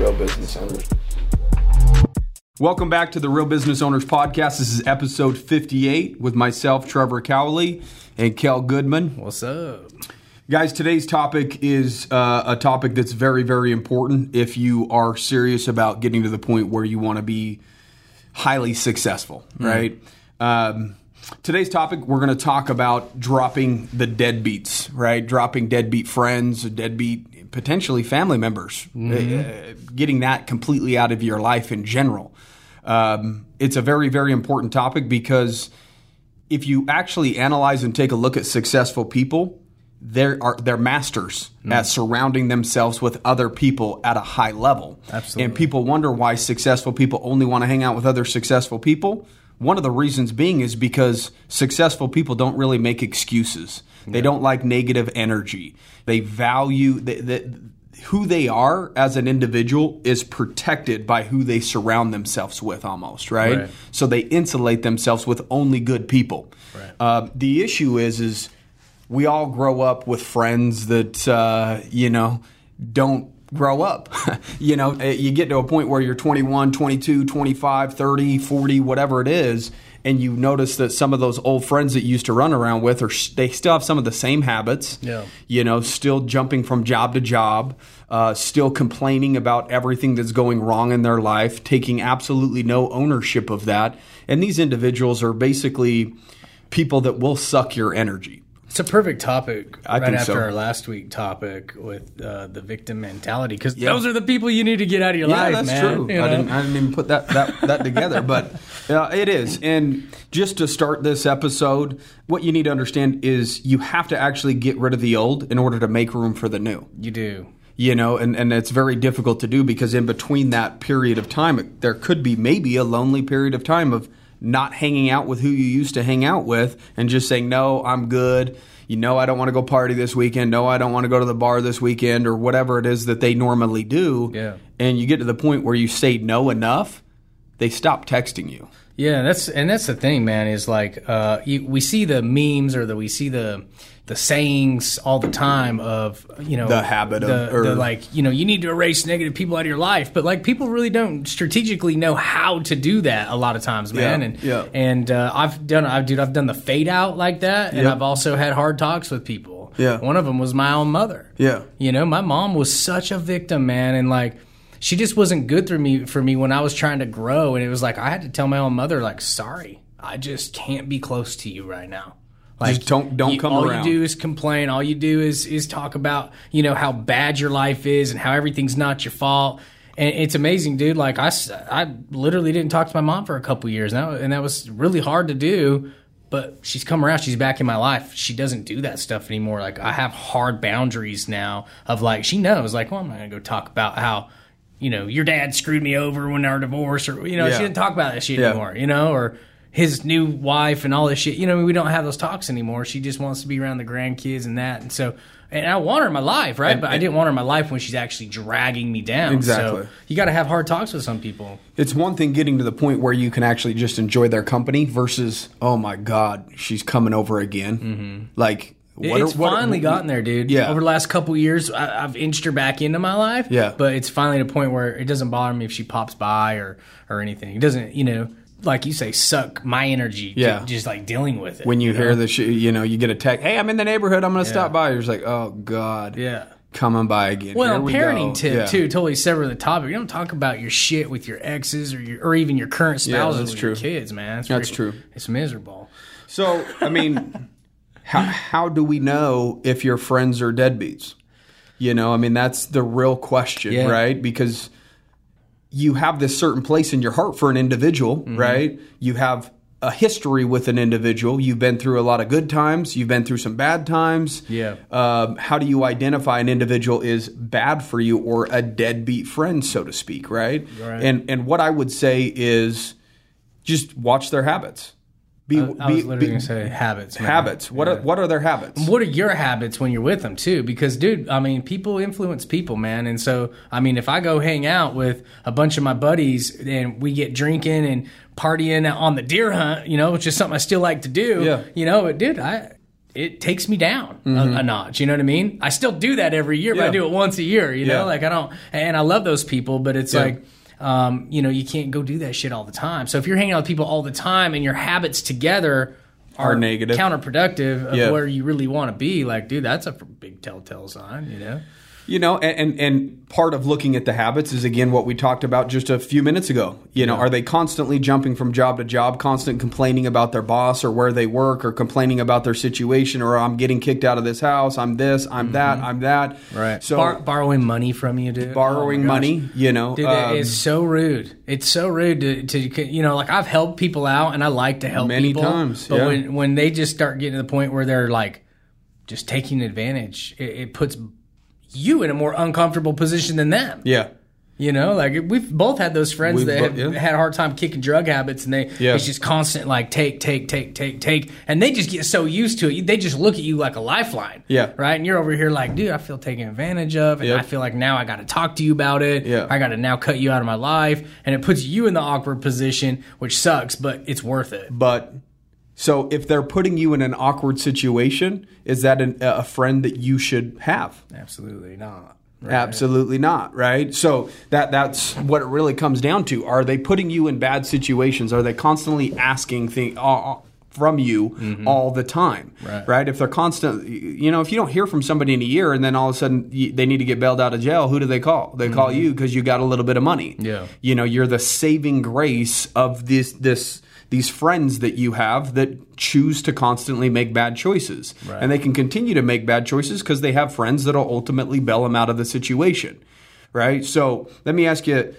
real business owners. Welcome back to the Real Business Owners Podcast. This is episode 58 with myself, Trevor Cowley, and Kel Goodman. What's up? Guys, today's topic is uh, a topic that's very, very important if you are serious about getting to the point where you want to be highly successful, right? Um, today's topic, we're going to talk about dropping the deadbeats, right? Dropping deadbeat friends, deadbeat potentially family members, uh, getting that completely out of your life in general. Um, it's a very, very important topic because if you actually analyze and take a look at successful people, they're are they're masters at surrounding themselves with other people at a high level. Absolutely. And people wonder why successful people only want to hang out with other successful people. One of the reasons being is because successful people don't really make excuses. They don't like negative energy. They value the, the, who they are as an individual is protected by who they surround themselves with almost right, Right. so they insulate themselves with only good people Right. uh, the issue is is we all grow up with friends that uh, you know don't grow up you know uh, you get to a point where you're 21 22 25 30 40 whatever it is and you notice that some of those old friends that you used to run around with are they still have some of the same habits. Yeah. you know still jumping from job to job uh, still complaining about everything that's going wrong in their life taking absolutely no ownership of that. And these individuals are basically people that will suck your energy It's a perfect topic I right after so. our last week topic with uh, the victim mentality because those are the people you need to get out of your Yeah, life, that's man. true. You I know? didn't, I didn't even put that that, that together, but uh, it is. And just to start this episode, what you need to understand is you have to actually get rid of the old in order to make room for the new. You do. You know, and, and it's very difficult to do because in between that period of time, it- there could be maybe a lonely period of time of not hanging out with who you used to hang out with and just saying, no, I'm good. You know, I don't want to go party this weekend. No, I don't want to go to the bar this weekend or whatever it is that they normally do. Yeah. And you get to the point where you say no enough, they stop texting you. Yeah, that's and that's the thing, man. Is like uh, you, we see the memes or the we see the the sayings all the time of you know The habit of- the, or- the like you know you need to erase negative people out of your life, but like people really don't strategically know how to do that a lot of times, man. Yeah, and yeah. and uh, I've done I've dude I've done the fade out like that, and Yep. I've also had hard talks with people. Yeah. one of them was my own mother. Yeah. You know, my mom was such a victim, man, and like she just wasn't good for me for me when I was trying to grow and it was like I had to tell my own mother like sorry, I just can't be close to you right now. Like Just don't- don't you- come all around. All you do is complain. All you do is is talk about, you know, how bad your life is and how everything's not your fault. And it's amazing, dude. Like I, I literally didn't talk to my mom for a couple years now, and that was really hard to do. But she's come around. She's back in my life. She doesn't do that stuff anymore. Like I have hard boundaries now. Of like she knows. Like, well, I'm not gonna go talk about how, you know, your dad screwed me over when our divorce, or you know, Yeah. she didn't talk about that shit Yeah. anymore. You know, or his new wife and all this shit. You know, we don't have those talks anymore. She just wants to be around the grandkids and that. And so, and I want her in my life, right? but I didn't want her in my life when she's actually dragging me down. Exactly. So you got to have hard talks with some people. It's one thing getting to the point where you can actually just enjoy their company versus, oh my God, she's coming over again. Mm-hmm. Like, what it's are- what- finally gotten there, dude. Yeah. Over the last couple years, I, I've inched her back into my life. Yeah. But it's finally to a point where it doesn't bother me if she pops by or or anything. It doesn't, you know, like you say, suck my energy. to Yeah. just like dealing with it. when you know? hear the shit, you know, you get a text, hey, I'm in the neighborhood, I'm going to stop by. You're just like, oh God. Yeah. Coming by again. Well, Here we parenting go. tip Yeah. too, totally sever the topic. You don't talk about your shit with your exes or your, or even your current spouses that's with true. your kids, man. It's That's freaking- true. It's miserable. So, I mean, how, how do we know if your friends are deadbeats? You know, I mean, that's the real question, Yeah. right? Because you have this certain place in your heart for an individual, Mm-hmm. right? You have a history with an individual. You've been through a lot of good times. You've been through some bad times. Yeah. Um, how do you identify an individual is bad for you or a deadbeat friend, so to speak, right? Right. And and what I would say is just watch their habits. Be, I was literally going to say habits. man. habits. What are what are their habits? What are your habits when you're with them too? Because, dude, I mean, people influence people, man. And so, I mean, if I go hang out with a bunch of my buddies and we get drinking and partying on the deer hunt, you know, which is something I still like to do. Yeah. You know, but dude, I it takes me down a, a notch. You know what I mean? I still do that every year, but I Mm-hmm. Do it once a year. You know, like I don't, and I love those people, but it's Yeah. like, um, you know, you can't go do that shit all the time. So if you're hanging out with people all the time and your habits together Are negative. counterproductive of Yeah. where you really want to be, like, dude, that's a big telltale sign. You know? You know, and, and and part of looking at the habits is again what we talked about just a few minutes ago. You know, are they constantly jumping from job to job, constant complaining about their boss or where they work, or complaining about their situation, or I'm getting kicked out of this house, I'm this, I'm that, I'm that. Right. So Bar- borrowing money from you, dude. borrowing Oh money, you know, Dude, um, is so rude. It's so rude to, to, you know, like I've helped people out and I like to help Many people. times, But yeah. when, when they just start getting to the point where they're like just taking advantage, it, it puts you in a more uncomfortable position than them. yeah. You know, like we've both had those friends We've that bo- have yeah. had a hard time kicking drug habits, and they Yeah. it's just constant like take, take, take, take, take, and they just get so used to it. They just look at you like a lifeline, Yeah. right. And you're over here like, dude, I feel taken advantage of, and Yep. I feel like now I got to talk to you about it. Yeah. I got to now cut you out of my life, and it puts you in the awkward position, which sucks, but it's worth it. But so if they're putting you in an awkward situation, is that an, a friend that you should have? Absolutely not. Absolutely not, right? So that that's what it really comes down to. Are they putting you in bad situations? Are they constantly asking things uh, from you all the time? Right. Right? If they're constant, you know, if you don't hear from somebody in a year and then all of a sudden y- they need to get bailed out of jail, who do they call? They call you because you got a little bit of money. Yeah. You know, you're the saving grace of this this these friends that you have that choose to constantly make bad choices. And they can continue to make bad choices because they have friends that'll ultimately bail them out of the situation. Right? So let me ask you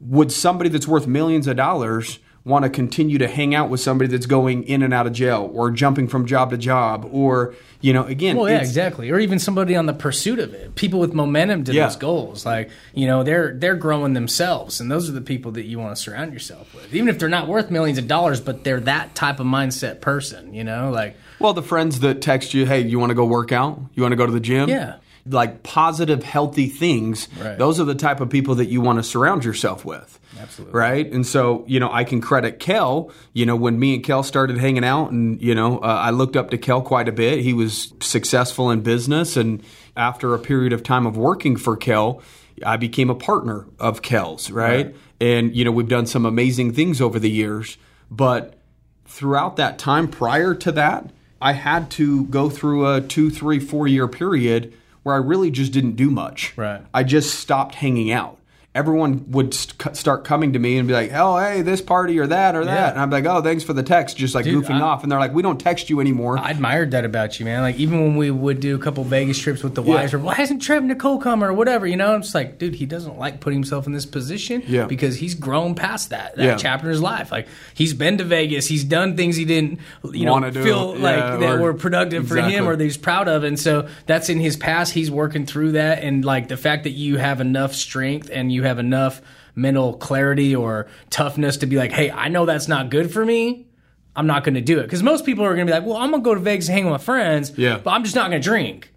would somebody that's worth millions of dollars want to continue to hang out with somebody that's going in and out of jail or jumping from job to job or you know again Well, yeah, exactly. Or even somebody on the pursuit of it. People with momentum to Yeah. those goals. Like, you know, they're they're growing themselves and those are the people that you want to surround yourself with. Even if they're not worth millions of dollars, but they're that type of mindset person, you know? Like Well, the friends that text you, hey, you want to go work out? You want to go to the gym? Yeah. Like positive, healthy things. Right. Those are the type of people that you want to surround yourself with. Absolutely. Right. And so, you know, I can credit Kel. You know, when me and Kel started hanging out, and, you know, uh, I looked up to Kel quite a bit. He was successful in business. And after a period of time of working for Kel, I became a partner of Kel's. Right. Right. And, you know, we've done some amazing things over the years. But throughout that time prior to that, I had to go through a two, three, four year period where I really just didn't do much. Right. I just stopped hanging out. Everyone would st- start coming to me and be like, "Oh, hey, this party or that or that," Yeah. and I'm like, "Oh, thanks for the text," just like Dude, goofing I- off. And they're like, "We don't text you anymore." I admired that about you, man. Like even when we would do a couple Vegas trips with the wives, or why hasn't Trev Nicole come or whatever, you know? I'm just like, dude, he doesn't like putting himself in this position Yeah. because he's grown past that that Yeah. chapter in his life. Like he's been to Vegas, he's done things he didn't, you know, Wanna do, feel like yeah, that were productive for him or that he's proud of, and so that's in his past. He's working through that, and like the fact that you have enough strength and you have enough mental clarity or toughness to be like, hey, I know that's not good for me. I'm not going to do it because most people are going to be like, well, I'm going to go to Vegas and hang with my friends, Yeah. but I'm just not going to drink,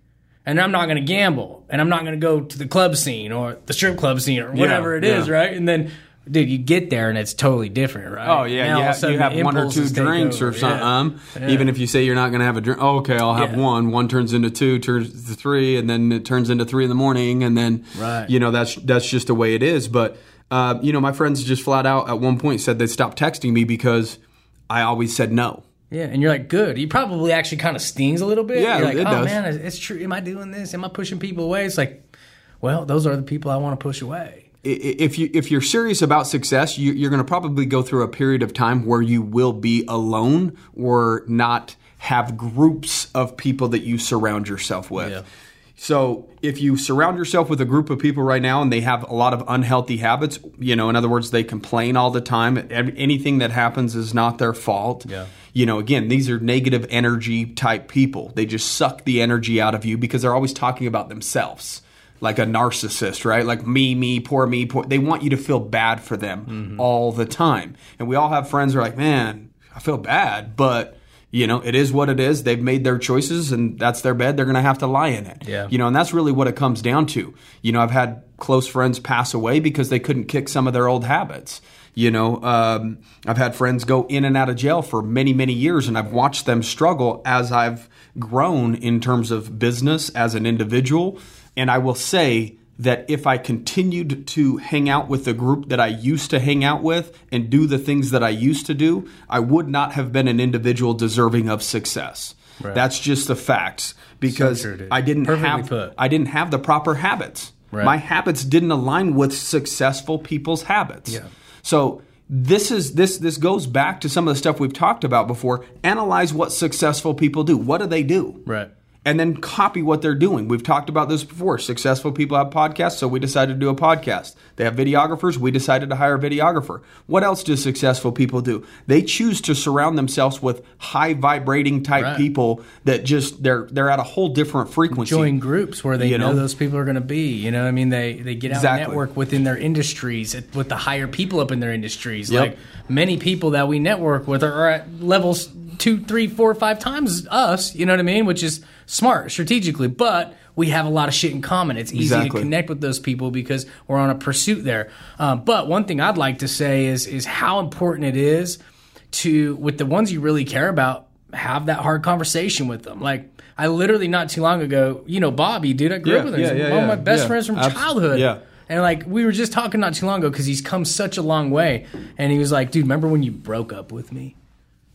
and I'm not going to gamble, and I'm not going to go to the club scene or the strip club scene or whatever it is, yeah. right? And then, dude, you get there and it's totally different, right? Oh yeah, Now, you have, you have one or two drinks or something. Yeah. Um, Even if you say you're not going to have a drink, oh, okay, I'll have Yeah. one. One turns into two, turns to three, and then it turns into three in the morning, and then Right. you know that's that's just the way it is. But uh, you know, my friends just flat out at one point said they stopped texting me because I always said no. Yeah, and you're like, good. He probably actually kind of stings a little bit. Yeah, you're like, it oh does. man, it's true. Am I doing this? Am I pushing people away? It's like, well, those are the people I want to push away. If you if you're serious about success, you, you're going to probably go through a period of time where you will be alone or not have groups of people that you surround yourself with. Yeah. So if you surround yourself with a group of people right now and they have a lot of unhealthy habits, you know, in other words, they complain all the time. Anything that happens is not their fault. Yeah. You know, again, these are negative energy type people. They just suck the energy out of you because they're always talking about themselves. Like a narcissist, right? Like me, me, poor me, poor. They want you to feel bad for them all the time. And we all have friends who are like, man, I feel bad, but You know, it is what it is. They've made their choices and that's their bed. They're going to have to lie in it. Yeah. You know, and that's really what it comes down to. You know, I've had close friends pass away because they couldn't kick some of their old habits. You know, um, I've had friends go in and out of jail for many, many years, and I've watched them struggle as I've grown in terms of business as an individual. And I will say that if I continued to hang out with the group that I used to hang out with and do the things that I used to do, I would not have been an individual deserving of success. That's just the facts because true. I didn't Perfectly have put. I didn't have the proper habits. Right. My habits didn't align with successful people's habits. Yeah. So this is this this goes back to some of the stuff we've talked about before. Analyze what successful people do. What do they do? Right. And then copy what they're doing. We've talked about this before. Successful people have podcasts, so we decided to do a podcast. They have videographers, we decided to hire a videographer. What else do successful people do? They choose to surround themselves with high vibrating type Right. people that just they're they're at a whole different frequency. join groups where they You know, know? those people are going to be. You know, what I mean, they they get out Exactly. and network within their industries with the higher people up in their industries. Yep. Like many people that we network with are, are at levels two, three, four, five times us. You know what I mean? Which is smart strategically, but. We have a lot of shit in common. It's easy Exactly. to connect with those people because we're on a pursuit there. Um, but one thing I'd like to say is is how important it is to with the ones you really care about have that hard conversation with them. Like I literally not too long ago, you know, Bobby, dude, I grew Yeah, up with him. yeah, yeah, one of my best friends from Abs- childhood. yeah. And like we were just talking not too long ago because he's come such a long way. And he was like, dude, remember when you broke up with me?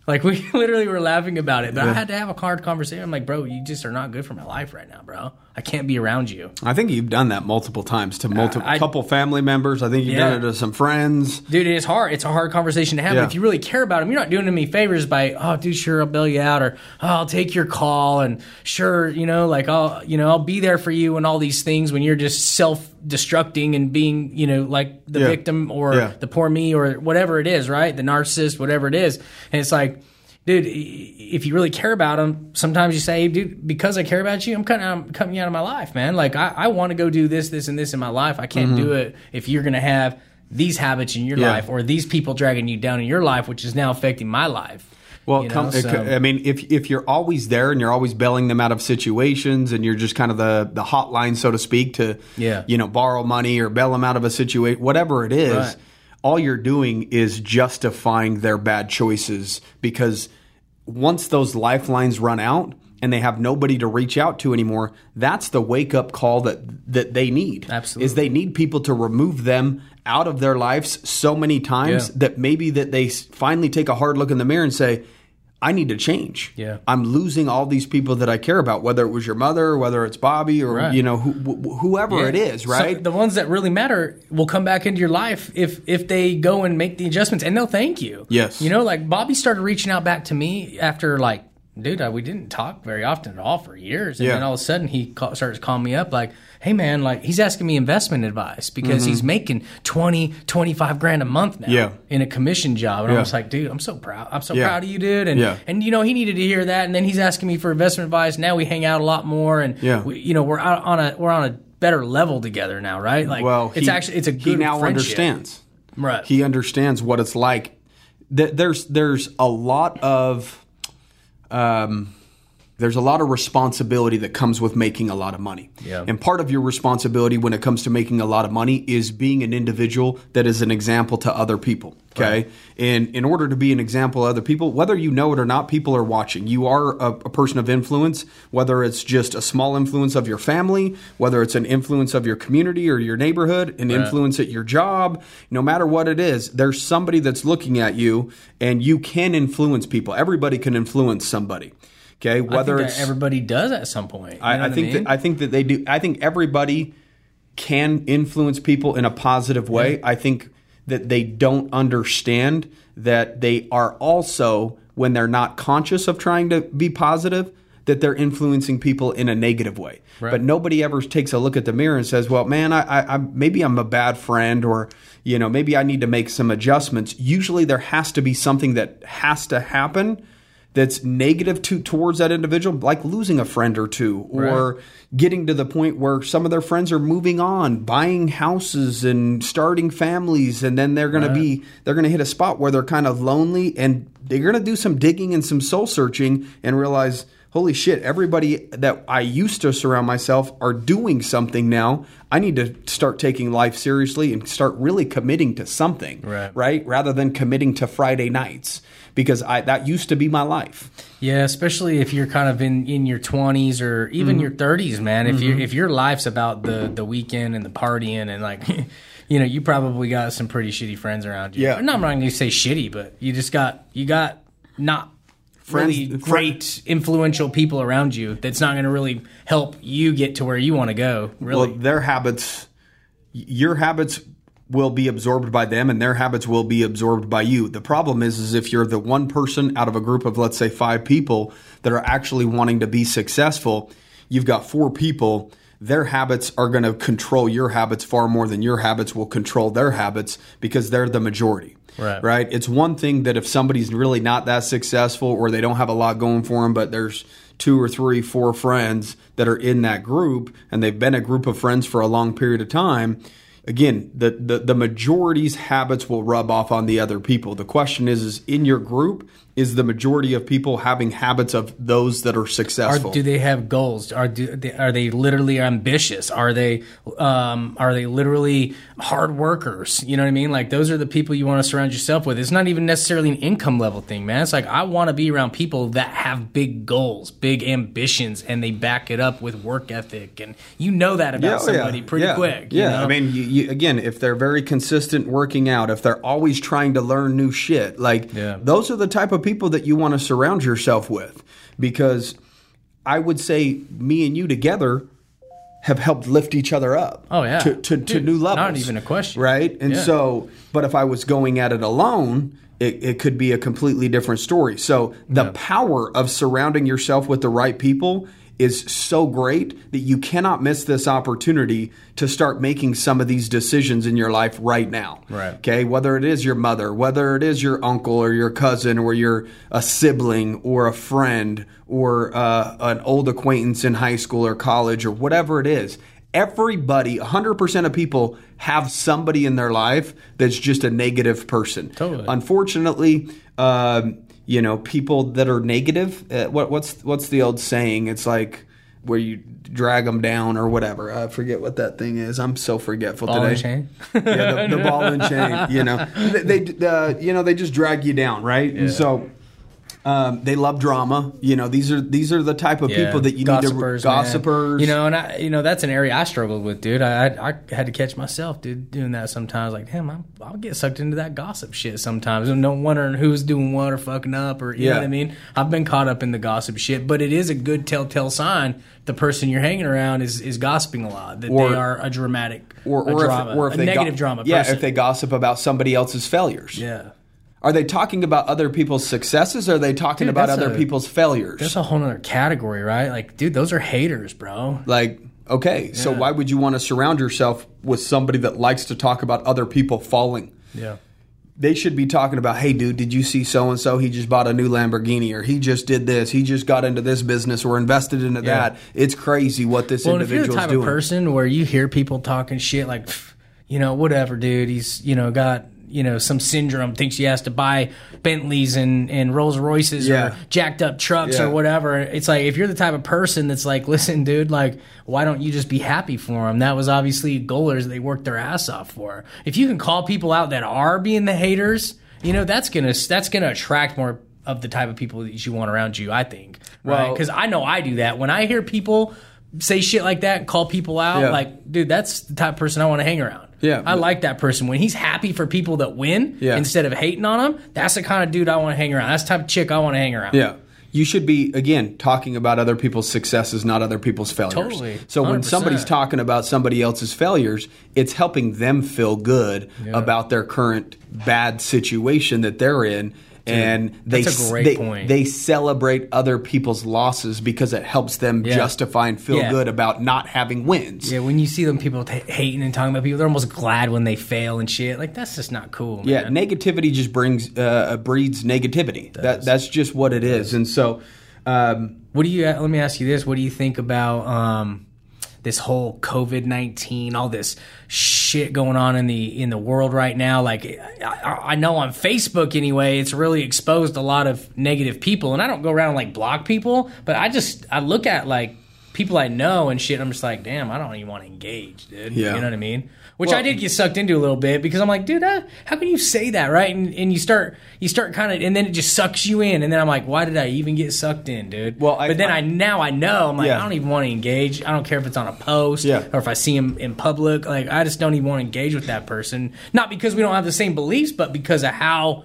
Like we literally were laughing about it, but I had to have a hard conversation. I'm like, bro, you just are not good for my life right now, bro. I can't be around you. I think you've done that multiple times to multiple I- couple family members. I think you've Yeah. done it to some friends. Dude, it's hard. It's a hard conversation to have. Yeah. If you really care about them, you're not doing them any favors by, oh, dude, sure, I'll bail you out, or oh, I'll take your call, and sure, you know, like I'll, you know, I'll be there for you, and all these things when you're just self-destructing and being, you know, like the Yeah. victim or the poor me or whatever it is, right? The narcissist, whatever it is, and it's like. Dude, if you really care about them, sometimes you say, dude, because I care about you, I'm cutting, I'm cutting you out of my life, man. Like, I, I want to go do this, this, and this in my life. I can't do it if you're going to have these habits in your Mm-hmm. Yeah. life or these people dragging you down in your life, which is now affecting my life. Well, You know, so- I mean, if if you're always there and you're always bailing them out of situations, and you're just kind of the the hotline, so to speak, to Yeah. you know borrow money or bail them out of a situation, whatever it is, Right. All you're doing is justifying their bad choices because once those lifelines run out and they have nobody to reach out to anymore, that's the wake up call that that they need. Absolutely. is they need people to remove them out of their lives so many times Yeah. that maybe that they finally take a hard look in the mirror and say, I need to change. Yeah. I'm losing all these people that I care about, whether it was your mother, whether it's Bobby, or Right. you know who, wh- whoever it is, So right? the ones that really matter will come back into your life if if they go and make the adjustments, and they'll thank you. Yes. you know, like Bobby started reaching out back to me after like, dude, I, we didn't talk very often at all for years, and Yeah. then all of a sudden he call, starts calling me up like. Hey man, like he's asking me investment advice because he's making 20, 25 grand a month now Mm-hmm. Yeah. in a commission job. And Yeah. I was like, dude, I'm so proud. I'm so Yeah. proud of you, dude. And, and you know, he needed to hear that. And then he's asking me for investment advice. Now we hang out a lot more. And, Yeah. we, you know, we're out on a, we're on a better level together now, right? Like, well, it's he- actually, it's a good he now friendship. understands. Right. He understands what it's like. Th- There's there's a lot of um, there's a lot of responsibility that comes with making a lot of money. Yeah. And part of your responsibility when it comes to making a lot of money is being an individual that is an example to other people. Okay. And in order to be an example to other people, whether you know it or not, people are watching. You are a, a person of influence, whether it's just a small influence of your family, whether it's an influence of your community or your neighborhood, an influence at your job, no matter what it is, there's somebody that's looking at you and you can influence people. Everybody can influence somebody. Okay. I Whether think it's that everybody does at some point. You know I, I think mean? that I think that they do. I think everybody can influence people in a positive way. I think that they don't understand that they are also when they're not conscious of trying to be positive that they're influencing people in a negative way. But nobody ever takes a look at the mirror and says, "Well, man, I, I, I maybe I'm a bad friend, or you know, maybe I need to make some adjustments." Usually, there has to be something that has to happen that's negative to towards that individual, like losing a friend or two, or Right. getting to the point where some of their friends are moving on, buying houses and starting families, and then they're going to be they're going to hit a spot where they're kind of lonely, and they're going to do some digging and some soul searching, and realize. Holy shit, everybody that I used to surround myself are doing something now. I need to start taking life seriously and start really committing to something Right. right? Rather than committing to Friday nights because I that used to be my life. Yeah, especially if you're kind of in, in your 20s or even Mm-hmm. your 30s, man. If you if your life's about the the weekend and the partying and like you know, you probably got some pretty shitty friends around you. Yeah. Not I'm not going to say shitty, but you just got you got not Friends- really great influential people around you that's not going to really help you get to where you want to go, really. Well, their habits, your habits will be absorbed by them, and their habits will be absorbed by you. The problem is, is if you're the one person out of a group of let's say five people that are actually wanting to be successful, you've got four people. Their habits are going to control your habits far more than your habits will control their habits because they're the majority. Right. right? It's one thing that if somebody's really not that successful or they don't have a lot going for them, but there's two or three, four friends that are in that group and they've been a group of friends for a long period of time. Again, the, the, the majority's habits will rub off on the other people. The question is, is in your group, is the majority of people having habits of those that are Are, successful? do they have goals? Are do, they, are they literally ambitious? Are they um, are they literally hard workers? You know what I mean? Like those are the people you want to surround yourself with. It's not even necessarily an income level thing, man. It's like I want to be around people that have big goals, big ambitions, and they back it up with work ethic. And you know that about oh, somebody pretty yeah. quick. you Yeah, know? I mean, you, you, again, if they're very consistent working out, if they're always trying to learn new shit, like Yeah. those are the type of people that you want to surround yourself with. Because I would say me and you together have helped lift each other up. Oh, yeah. to to, to new levels. not even a question. right? And Yeah. so, but if I was going at it alone. It, it could be a completely different story. So the power of surrounding yourself with the right people is so great that you cannot miss this opportunity to start making some of these decisions in your life right now. Right. Okay. Whether it is your mother, whether it is your uncle or your cousin or your a sibling or a friend or uh, an old acquaintance in high school or college or whatever it is. Everybody, 100% of people have somebody in their life that's just a negative person. Totally. Unfortunately, um, you know, people that are negative. Uh, what, what's what's the old saying? It's like where you drag them down or whatever. I forget what that thing is. I'm so forgetful Ball and today. chain? yeah, the, the ball and chain. You know, they, they uh, you know they just drag you down, right? And so. Um, they love drama. You know, these are these are the type of people that you need to gossipers, man. gossipers. You know, and I, you know, that's an area I struggled with, dude. I, I, I had to catch myself, dude, doing that sometimes. Like, damn, I'm, I'll get sucked into that gossip shit sometimes, and no wondering who's doing what or fucking up, or you know Yeah. what I mean. I've been caught up in the gossip shit, but it is a good telltale sign the person you're hanging around is is gossiping a lot. That Or- they are a dramatic or, a drama, if, or if a they negative go- drama. Yeah, person. if they gossip about somebody else's failures. yeah. Are they talking about other people's successes? Or are they talking Dude, about other a- people's failures? That's a whole other category, right? Like, dude, those are haters, bro. Like, okay, so why would you want to surround yourself with somebody that likes to talk about other people falling? Yeah. They should be talking about, hey, dude, did you see so and so? He just bought a new Lamborghini, or he just did this, he just got into this business, or invested into Yeah. that. It's crazy what this Well, and if you're the individual's type doing. of person where you hear people talking shit like, you know, whatever, dude, he's, you know, got, you know, some syndrome, thinks he has to buy Bentleys and, and Rolls Royces Yeah. or jacked up trucks Yeah. or whatever. It's like, if you're the type of person that's like, listen, dude, like, why don't you just be happy for them? That was obviously goalers they worked their ass off for. If you can call people out that are being the haters, you know, that's gonna, that's gonna attract more of the type of people that you want around you, I think. Right? Well- Because I know I do that. When I hear people say shit like that and call people out, Yeah. like, dude, that's the type of person I want to hang around. Yeah. I like that person. When he's happy for people that win Yeah. instead of hating on them, that's the kind of dude I want to hang around. That's the type of chick I want to hang around. Yeah. You should be again talking about other people's successes, not other people's failures. Totally. So when 100%. somebody's talking about somebody else's failures, it's helping them feel good about their current bad situation that they're in, and they that's a great they, point. they celebrate other people's losses because it helps them Yeah. justify and feel Yeah. good about not having wins. Yeah, when you see them people t- hating and talking about people, they're almost glad when they fail and shit. Like that's just not cool. Yeah, negativity just brings uh, breeds negativity. That that's just what it is. And so, um, What do you? Let me ask you this: What do you think about um, this whole COVID nineteen, all this shit going on in the in the world right now? Like, I, I know on Facebook anyway, it's really exposed a lot of negative people, and I don't go around and like block people, but I just I look at like people I know and shit. And I'm just like, damn, I don't even want to engage, dude. Yeah. You know what I mean? Which Well- I did get sucked into a little bit because I'm like, dude, uh, how can you say that, right? And, and you start, you start kind of, and then it just sucks you in, and then I'm like, why did I even get sucked in, dude? Well, I- but then I- I, now I know I'm like, Yeah. I don't even want to engage. I don't care if it's on a post Yeah. or if I see him in public. Like, I just don't even want to engage with that person. Not because we don't have the same beliefs, but because of how.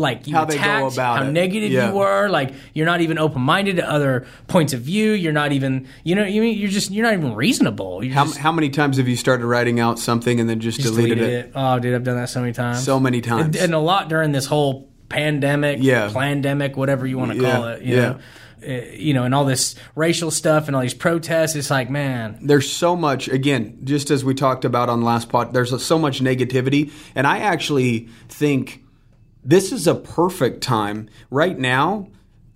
Like you How they go about how it. negative Yeah. you were. Like you're not even open minded to other points of view. You're not even, you know, you mean you're just you're not even reasonable. How, just, how many times have you started writing out something and then just, just deleted, deleted it? it. Oh, dude, I've done that so many times. So many times. and, and a lot during this whole pandemic, Yeah. pandemic, whatever you want to Yeah, call it. You yeah. know, Uh, you know, and all this racial stuff and all these protests. It's like, man, there's so much again just as we talked about on the last pod there's so much negativity and i actually think this is a perfect time right now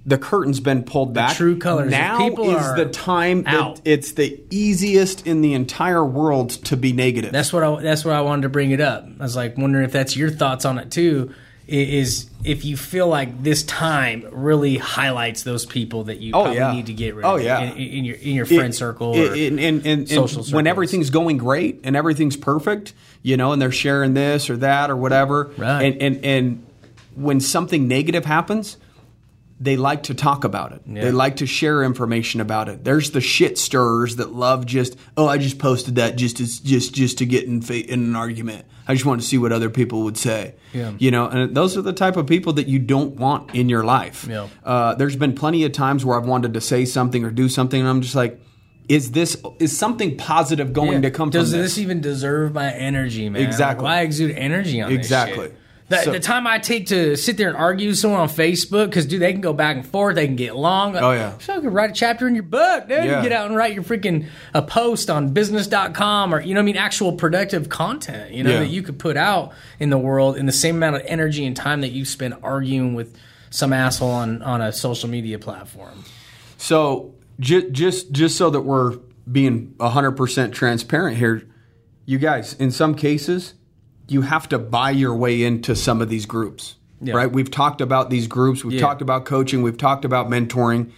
the curtain's been pulled back true colors now is the time out. it's the easiest in the entire world to be negative that's what I, that's what I wanted to bring it up. I was like wondering if that's your thoughts on it too. Is if you feel like this time really highlights those people that you Oh, probably yeah. need to get rid Oh, yeah. in, in your in your friend circle It- or and, and, and, and social when everything's going great and everything's perfect, you know, and they're sharing this or that or whatever, Right. and, and and when something negative happens, they like to talk about it. They like to share information about it. There's the shit stirrers that love just, oh, I just posted that just as, just just to get in in an argument. I just want to see what other people would say. Yeah. You know, and those are the type of people that you don't want in your life. Yeah. Uh, there's been plenty of times where I've wanted to say something or do something, and I'm just like, is this is something positive going to come Does from this. this? even deserve my energy, man? Exactly. Like, why exude energy on Exactly. The, So- the time I take to sit there and argue with someone on Facebook, because dude, they can go back and forth, they can get long. Oh, yeah. so you can write a chapter in your book, dude. Yeah. You get out and write your freaking a post on business.com or you know what I mean, actual productive content, you know, Yeah. that you could put out in the world in the same amount of energy and time that you spend arguing with some asshole on on a social media platform. So ju- just just so that we're being 100% transparent here, you guys, in some cases, you have to buy your way into some of these groups. Yeah. Right? We've talked about these groups, we've Yeah. talked about coaching, we've talked about mentoring.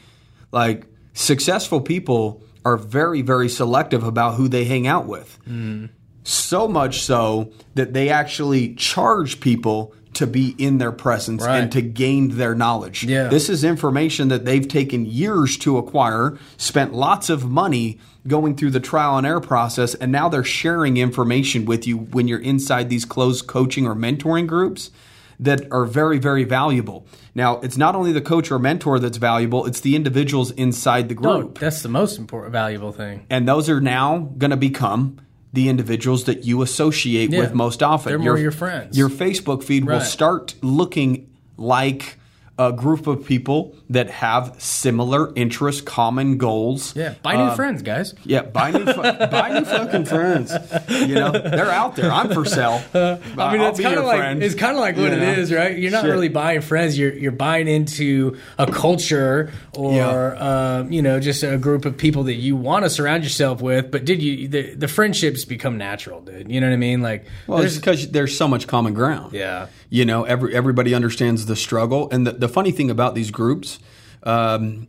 Like successful people are very very selective about who they hang out with. Mm. So much so that they actually charge people to be in their presence Right. and to gain their knowledge. Yeah. This is information that they've taken years to acquire, spent lots of money going through the trial and error process, and now they're sharing information with you when you're inside these closed coaching or mentoring groups that are very, very valuable. Now, it's not only the coach or mentor that's valuable, it's the individuals inside the Oh, group. that's the most important valuable thing. and those are now going to become the individuals that you associate Yeah. with most often. They're more your friends. Your Facebook feed will start looking like a group of people that have similar interests, common goals. Yeah, buy new friends, guys. Yeah, buy new, fu- buy new fucking friends. You know, they're out there. I'm for sale. I mean, it's kind of like friend. it's kind of like what You know? is, right? You're not Shit. really buying friends. You're you're buying into a culture or um, you know just a group of people that you want to surround yourself with. But did you the, the friendships become natural, dude? You know what I mean? Like, Well, it's because there's so much common ground. yeah, You know, every everybody understands the struggle, and the, the funny thing about these groups, um,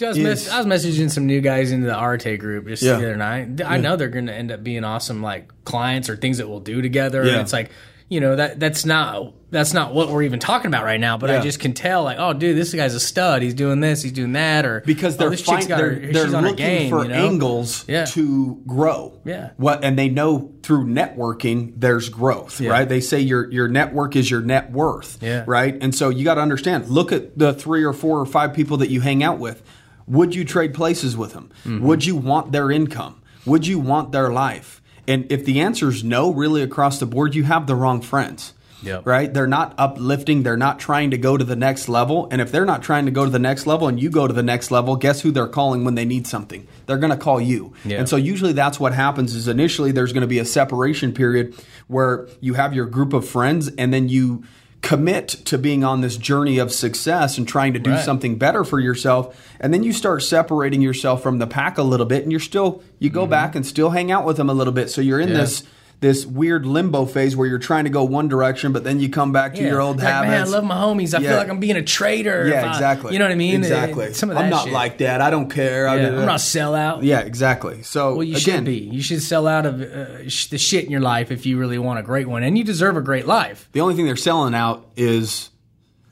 I was, mess- I was messaging some new guys into the Arte group just Yeah. the other night. I know they're going to end up being awesome, like clients or things that we'll do together. Yeah. And it's like, you know, that that's not that's not what we're even talking about right now. But I just can tell, like, oh, dude, this guy's a stud. He's doing this. He's doing that. Or because oh, they're this chick's fin- got they're, her, they're looking game, for you know? angles Yeah. to grow. Yeah. What and they know through networking there's growth, Yeah. right? They say your your network is your net worth, Yeah. right? And so you got to understand. Look at the three or four or five people that you hang out with. Would you trade places with them? Mm-hmm. Would you want their income? Would you want their life? And if the answer is no, really across the board, you have the wrong friends. Yep. right? They're not uplifting. They're not trying to go to the next level. And if they're not trying to go to the next level and you go to the next level, guess who they're calling when they need something? They're going to call you. And so usually that's what happens is initially there's going to be a separation period where you have your group of friends and then you commit to being on this journey of success and trying to do Right. something better for yourself and then you start separating yourself from the pack a little bit and you're still you go back and still hang out with them a little bit so you're in Mm-hmm. Yeah. this this weird limbo phase where you're trying to go one direction but then you come back to your old Like, man, I love my homies. I Yeah. feel like I'm being a traitor. yeah I- exactly you know what I mean? exactly Uh, Some of that i'm not shit. like that i don't care I- Yeah, I'm not a sellout. yeah exactly so Well, you again should be. You should sell out of uh, sh- the shit in your life if you really want a great one, and you deserve a great life. the only thing they're selling out is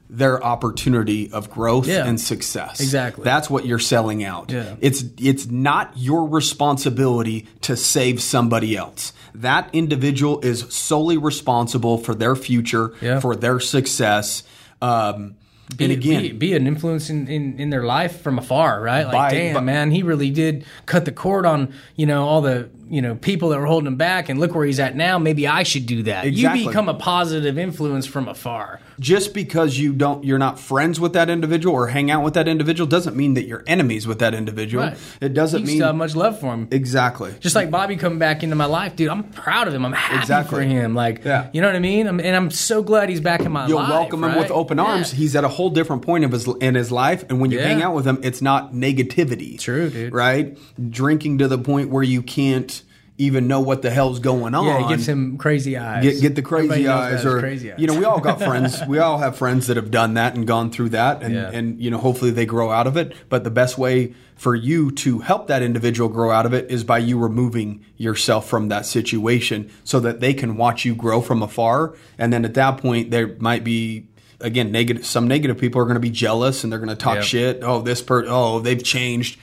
their opportunity of growth Yeah. and success. Exactly. That's what you're selling out. Yeah. It's it's not your responsibility to save somebody else. That individual is solely responsible for their future, Yeah. for their success. Um, Be, and again, be, be an influence in, in, in their life from afar, right? Like, By- damn, by- man, he really did cut the cord on you know all the you know people that were holding him back, and look where he's at now. Maybe I should do that. Exactly. You become a positive influence from afar. Just because you don't you're not friends with that individual or hang out with that individual doesn't mean that you're enemies with that individual. Right. It doesn't you mean still have much love for him. exactly. Just like Bobby coming back into my life, dude. I'm proud of him. I'm happy Exactly. for him. Like, Yeah. you know what I mean? I'm, and I'm so glad he's back in my You'll life. welcome him with open arms. Yeah. He's at a whole different point of his in his life, and when you Yeah. hang out with him, it's not negativity. True, dude. Right? Drinking to the point where you can't even know what the hell's going on. Yeah, it gives him crazy eyes. Get, get the crazy eyes, or crazy eyes. you know, we all got friends. We all have friends that have done that and gone through that, and Yeah. and you know, hopefully they grow out of it. But the best way for you to help that individual grow out of it is by you removing yourself from that situation, so that they can watch you grow from afar. And then at that point, there might be again negative. Some negative people are going to be jealous and they're going to talk Yep. shit. Oh, this per. Oh, they've changed.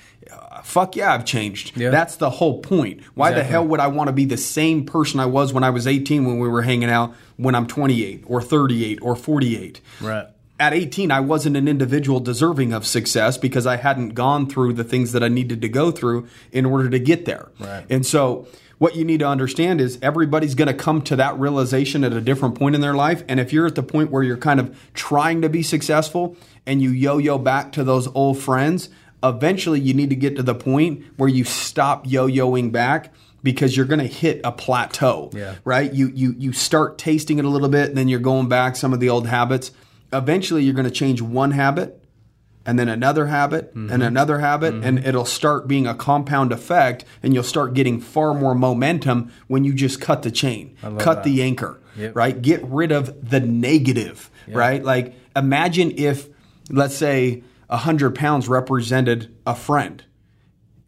Fuck yeah, I've changed. Yeah. That's the whole point. Why the hell would I want to be the same person I was when I was 18 when we were hanging out when I'm 28 or 38 or 48? Right. At 18, I wasn't an individual deserving of success because I hadn't gone through the things that I needed to go through in order to get there. Right. And so, what you need to understand is everybody's going to come to that realization at a different point in their life. And if you're at the point where you're kind of trying to be successful and you yo yo back to those old friends, eventually you need to get to the point where you stop yo yoing back because you're going to hit a plateau. Yeah. Right? You, you, you start tasting it a little bit and then you're going back some of the old habits. Eventually, you're going to change one habit and then another habit Mm-hmm. and another habit and it'll start being a compound effect and you'll start getting far more momentum when you just cut the chain cut that. the anchor Yep. right get rid of the negative right like imagine if let's say 100 pounds represented a friend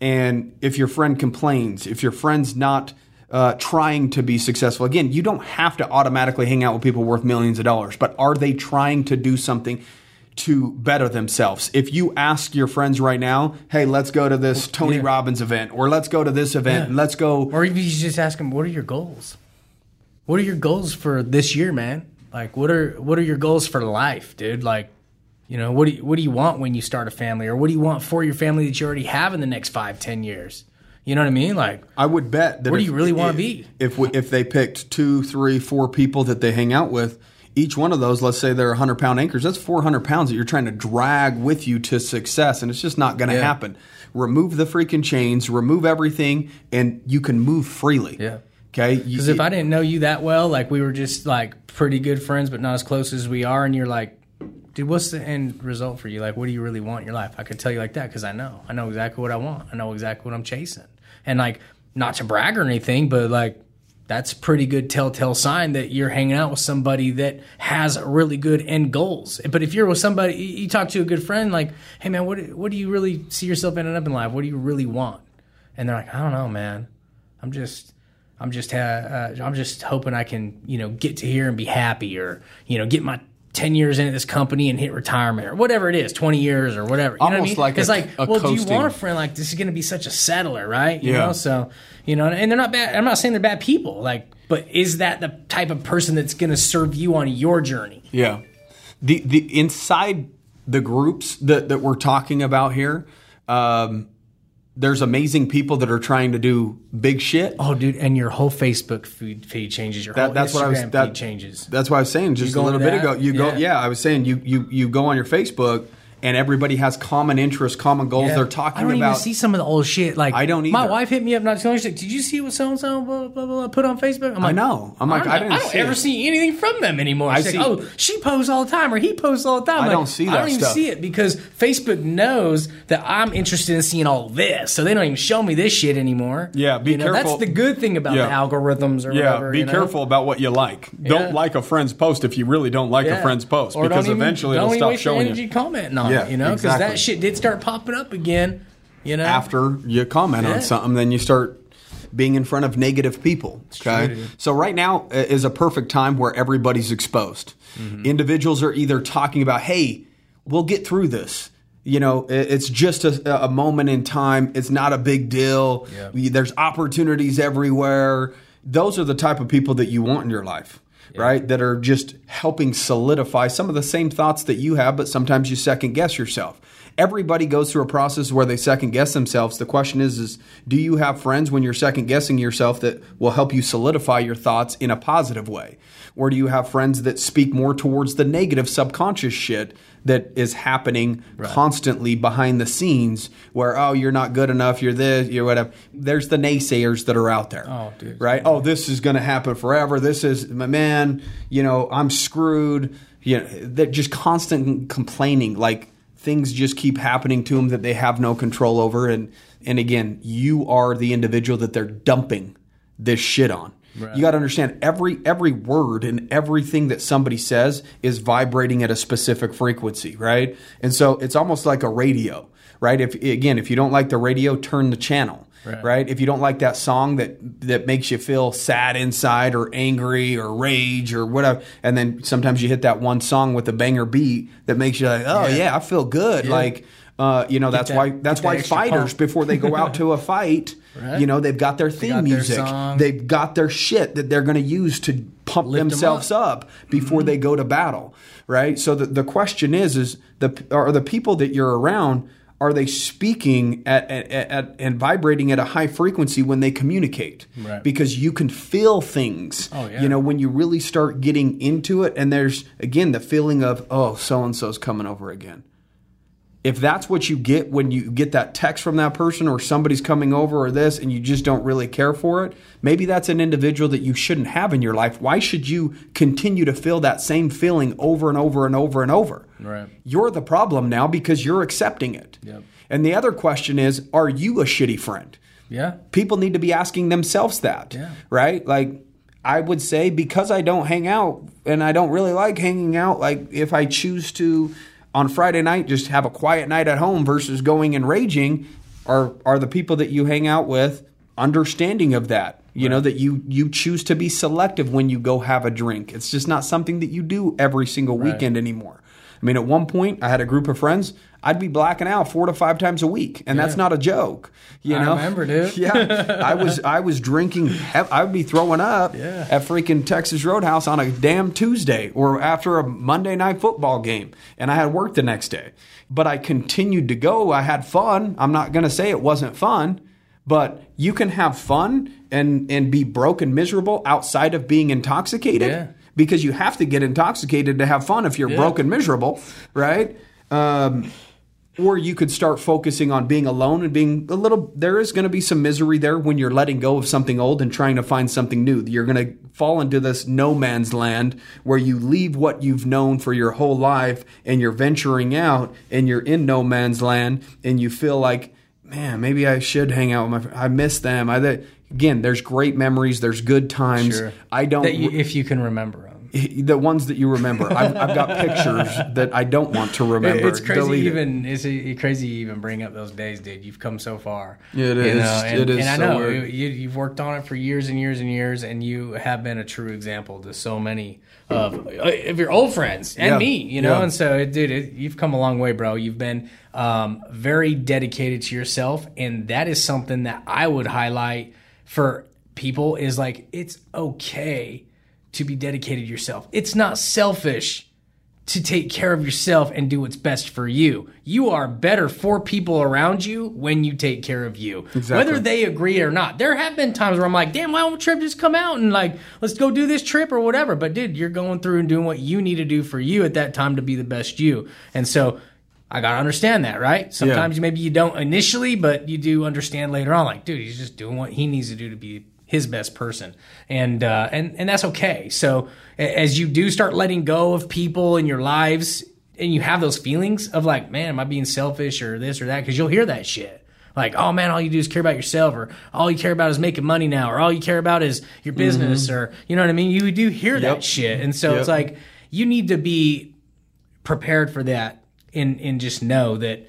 and if your friend complains, if your friend's not uh, trying to be successful, again, you don't have to automatically hang out with people worth millions of dollars, but are they trying to do something to better themselves? If you ask your friends right now, hey, let's go to this Tony Yeah. Robbins event, or let's go to this event, Yeah. and let's go. Or if you just ask them, what are your goals? What are your goals for this year, man? Like, what are what are your goals for life, dude? Like, you know, what do you, what do you want when you start a family, or what do you want for your family that you already have in the next five, ten years? You know what I mean? Like, I would bet that Where do you really wanna be? If we, if they picked two, three, four people that they hang out with, each one of those, let's say they're 100 pound anchors, that's 400 pounds that you're trying to drag with you to success, and it's just not going to Yeah. happen. Remove the freaking chains, remove everything, and you can move freely. Yeah. Okay. because if I didn't know you that well, like we were just like pretty good friends, but not as close as we are, and you're like, dude, what's the end result for you? Like, what do you really want in your life? I could tell you like that because I know, I know exactly what I want. I know exactly what I'm chasing, and like, not to brag or anything, but like. That's a pretty good telltale sign that you're hanging out with somebody that has really good end goals. But if you're with somebody, you talk to a good friend, like, "Hey man, what what do you really see yourself ending up in life? What do you really want?" And they're like, "I don't know, man. I'm just I'm just uh, uh, I'm just hoping I can you know get to here and be happy, or you know get my ten years in at this company and hit retirement, or whatever it is, twenty years or whatever. You know Almost what I like mean? it's a- like, well, do you want a friend like this? Is going to be such a settler, right? You Yeah. know, so you know, and they're not bad. I'm not saying they're bad people, like, but is that the type of person that's going to serve you on your journey? Yeah. The the inside the groups that, that we're talking about here, um, there's amazing people that are trying to do big shit. Oh, dude, and your whole Facebook feed, feed changes. Your whole that's Instagram what I was. feed changes. That's what I was saying just a little bit ago. that? You go, Yeah. yeah. I was saying you you you go on your Facebook and everybody has common interests, common goals. Yeah. They're talking I don't about. even see some of the old shit. Like I don't Either. My wife hit me up not too long. She's like, "Did you see what so and so blah blah blah put on Facebook?" I'm like, know. I'm like, don't I didn't I don't see ever it. see anything from them anymore. I see- like, "Oh, she posts all the time, or he posts all the time." I I'm don't like, see That I don't even stuff. see it because Facebook knows that I'm interested in seeing all this, so they don't even show me this shit anymore. Yeah, be You know, careful. That's the good thing about Yeah. the algorithms or yeah, whatever. be you know? careful about what you like. Yeah. Don't like a friend's post if you really don't like a friend's post Or because don't even- eventually don't it'll stop showing energy you commenting on Yeah. You know, because exactly. that shit did start popping up again. You know, after you comment Yeah. on something, then you start being in front of negative people. Okay. true, so right now is a perfect time where everybody's exposed. Mm-hmm. Individuals are either talking about, hey, we'll get through this. You know, it's just a, a moment in time. It's not a big deal. Yeah. There's opportunities everywhere. Those are the type of people that you want in your life, right? That are just helping solidify some of the same thoughts that you have, but sometimes you second guess yourself. Everybody goes through a process where they second guess themselves. The question is, is do you have friends when you're second guessing yourself that will help you solidify your thoughts in a positive way? Or do you have friends that speak more towards the negative subconscious shit that is happening constantly behind the scenes where, oh, you're not good enough, you're this, you're whatever. There's the naysayers that are out there. Oh, dude. Right? Oh, this is going to happen forever. This is, my man, you know, I'm screwed. You know, they're just constant complaining. Like, things just keep happening to them that they have no control over and and again you are the individual that they're dumping this shit on you got to understand every every word and everything that somebody says is vibrating at a specific frequency right and so it's almost like a radio right if again if you don't like the radio turn the channel Right. right if you don't like that song that that makes you feel sad inside or angry or rage or whatever and then sometimes you hit that one song with a banger beat that makes you like oh yeah, Yeah. i feel good like uh, you know that's that- why that's get that why fighters pump. before they go out to a fight Right. you know they've got their theme got their music song. they've got their shit that they're going to use to pump Lift 'em themselves up, before Mm-hmm. they go to battle right so the, the question is is the are the people that you're around are they speaking at, at, at and vibrating at a high frequency when they communicate Right. because you can feel things Oh, yeah. you know when you really start getting into it and there's again the feeling of oh so and so's coming over again if that's what you get when you get that text from that person or somebody's coming over or this and you just don't really care for it, maybe that's an individual that you shouldn't have in your life. Why should you continue to feel that same feeling over and over and over and over? Right. You're the problem now because you're accepting it. Yep. And the other question is, are you a shitty friend? yeah, people need to be asking themselves that Yeah. right like i would say because i don't hang out and i don't really like hanging out like if i choose to on friday night just have a quiet night at home versus going and raging are are the people that you hang out with understanding of that. You know that you you choose to be selective when you go have a drink. It's just not something that you do every single weekend anymore mean at one point i had a group of friends i'd be blacking out four to five times a week and that's not a joke you I know remember, dude. yeah, I was I was drinking. I would be throwing up Yeah. at freaking Texas Roadhouse on a damn Tuesday or after a Monday night football game, and I had work the next day. But I continued to go. I had fun. I'm not gonna say it wasn't fun, but you can have fun and and be broken miserable outside of being intoxicated. Yeah. Because you have to get intoxicated to have fun if you're Yeah. broke and miserable, right? Um, or you could start focusing on being alone and being a little there is going to be some misery there when you're letting go of something old and trying to find something new you're going to fall into this no man's land where you leave what you've known for your whole life and you're venturing out and you're in no man's land and you feel like man maybe i should hang out with my i miss them i that again there's great memories there's good times Sure. i don't you, if you can remember them. the ones that you remember I've, I've got pictures that i don't want to remember It's crazy Delete it. even it's uh, crazy you even bring up those days, dude. You've come so far. It is. and, It is and I know weird. you, you've worked on it for years and years and years, and you have been a true example to so many of of your old friends and Yeah. me. You know, Yeah. and so dude, it, you've come a long way, bro. You've been um, very dedicated to yourself, and that is something that I would highlight for people. Is like it's okay to be dedicated to yourself. It's not selfish to take care of yourself and do what's best for you. You are better for people around you when you take care of you. Exactly. Whether they agree or not. There have been times where I'm like, damn, why don't Trip just come out and like, let's go do this trip or whatever. But dude, you're going through and doing what you need to do for you at that time to be the best you. And so I gotta understand that, right? Sometimes maybe you don't initially, but you do understand later on. Like, dude, he's just doing what he needs to do to be his best person, and uh, and and that's okay. So as you do start letting go of people in your lives, and you have those feelings of like, man, am I being selfish or this or that? Because you'll hear that shit. Like, oh man, all you do is care about yourself, or all you care about is making money now, or all you care about is your business, or you know what I mean. You do hear Yep. that shit, and so it's like you need to be prepared for that and and just know that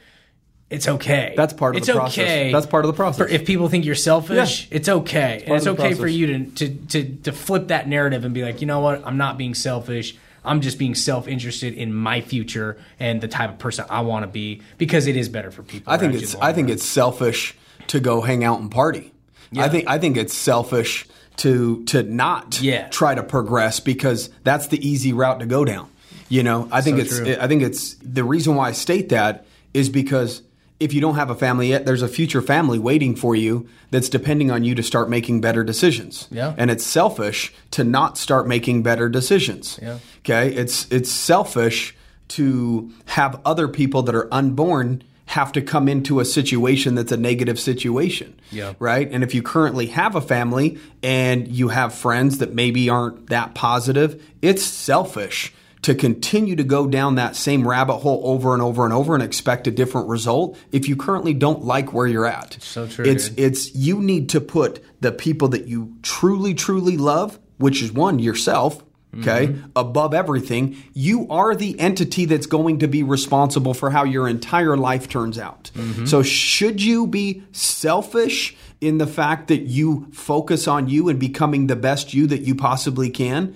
it's okay. That's part of it's the process. okay. That's part of the process. If people think you're selfish, it's okay, and part it's of the okay for process. you to, to to to flip that narrative and be like, you know what, I'm not being selfish. I'm just being self interested in my future and the type of person I want to be because it is better for people. I think around you it's I think run. it's selfish to go hang out and party. I think I think it's selfish to to not Yeah. try to progress because that's the easy route to go down. You know, I think So it's true. I think it's the reason why I state that is because if you don't have a family yet, there's a future family waiting for you that's depending on you to start making better decisions. Yeah. And it's selfish to not start making better decisions. Yeah. Okay? It's it's selfish to have other people that are unborn have to come into a situation that's a negative situation. Yeah. Right? And if you currently have a family and you have friends that maybe aren't that positive, it's selfish to continue to go down that same rabbit hole over and over and over and expect a different result if you currently don't like where you're at. So true, It's dude. it's you need to put the people that you truly truly love, which is one yourself, okay, mm-hmm. above everything. You are the entity that's going to be responsible for how your entire life turns out. Mm-hmm. So should you be selfish in the fact that you focus on you and becoming the best you that you possibly can?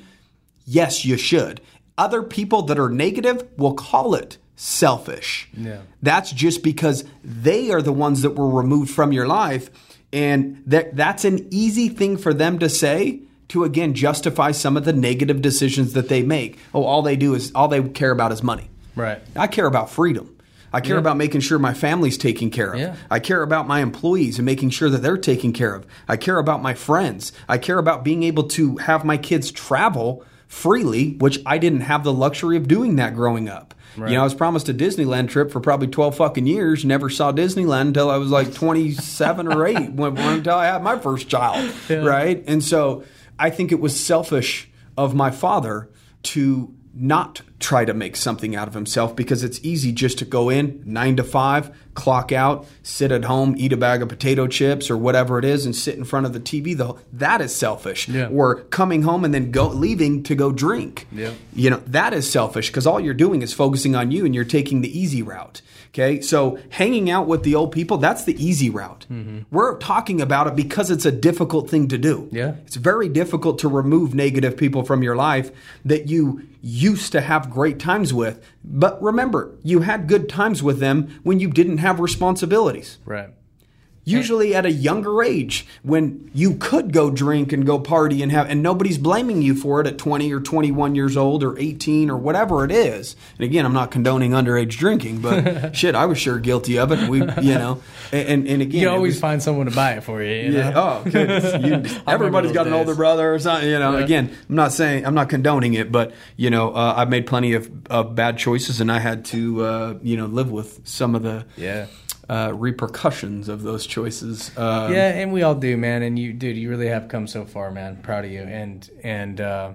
Yes, you should. Other people that are negative will call it selfish. Yeah. That's just because they are the ones that were removed from your life. And that that's an easy thing for them to say to again justify some of the negative decisions that they make. Oh, all they do is all they care about is money. right. I care about freedom. I care about making sure my family's taken care of. Yeah. I care about my employees and making sure that they're taken care of. I care about my friends. I care about being able to have my kids travel freely, which I didn't have the luxury of doing that growing up. You know, I was promised a Disneyland trip for probably 12 fucking years, never saw Disneyland until I was like 27 or 8 when, until I had my first child, right? And so I think it was selfish of my father to not try to make something out of himself because it's easy just to go in nine to five, clock out, sit at home, eat a bag of potato chips or whatever it is, and sit in front of the TV. Though that is selfish. Yeah. Or coming home and then go leaving to go drink. Yeah. You know that is selfish because all you're doing is focusing on you and you're taking the easy route. Okay, so hanging out with the old people, that's the easy route. Mm-hmm. We're talking about it because it's a difficult thing to do. Yeah. It's very difficult to remove negative people from your life that you used to have great times with. But remember, you had good times with them when you didn't have responsibilities. Right. Usually at a younger age when you could go drink and go party and have and nobody's blaming you for it at 20 or 21 years old or 18 or whatever it is. And again, I'm not condoning underage drinking, but shit, I was sure guilty of it. We, you know, and and, again, You always was- find someone to buy it for you. you yeah. know? Oh. You, everybody's got an days. older brother or something. You know, again, I'm not saying I'm not condoning it, but you know, uh, I've made plenty of, of bad choices, and I had to, uh, you know, live with some of the Yeah. Uh, repercussions of those choices. Uh, Yeah, and we all do, man. And you, dude, you really have come so far, man. Proud of you. And and uh,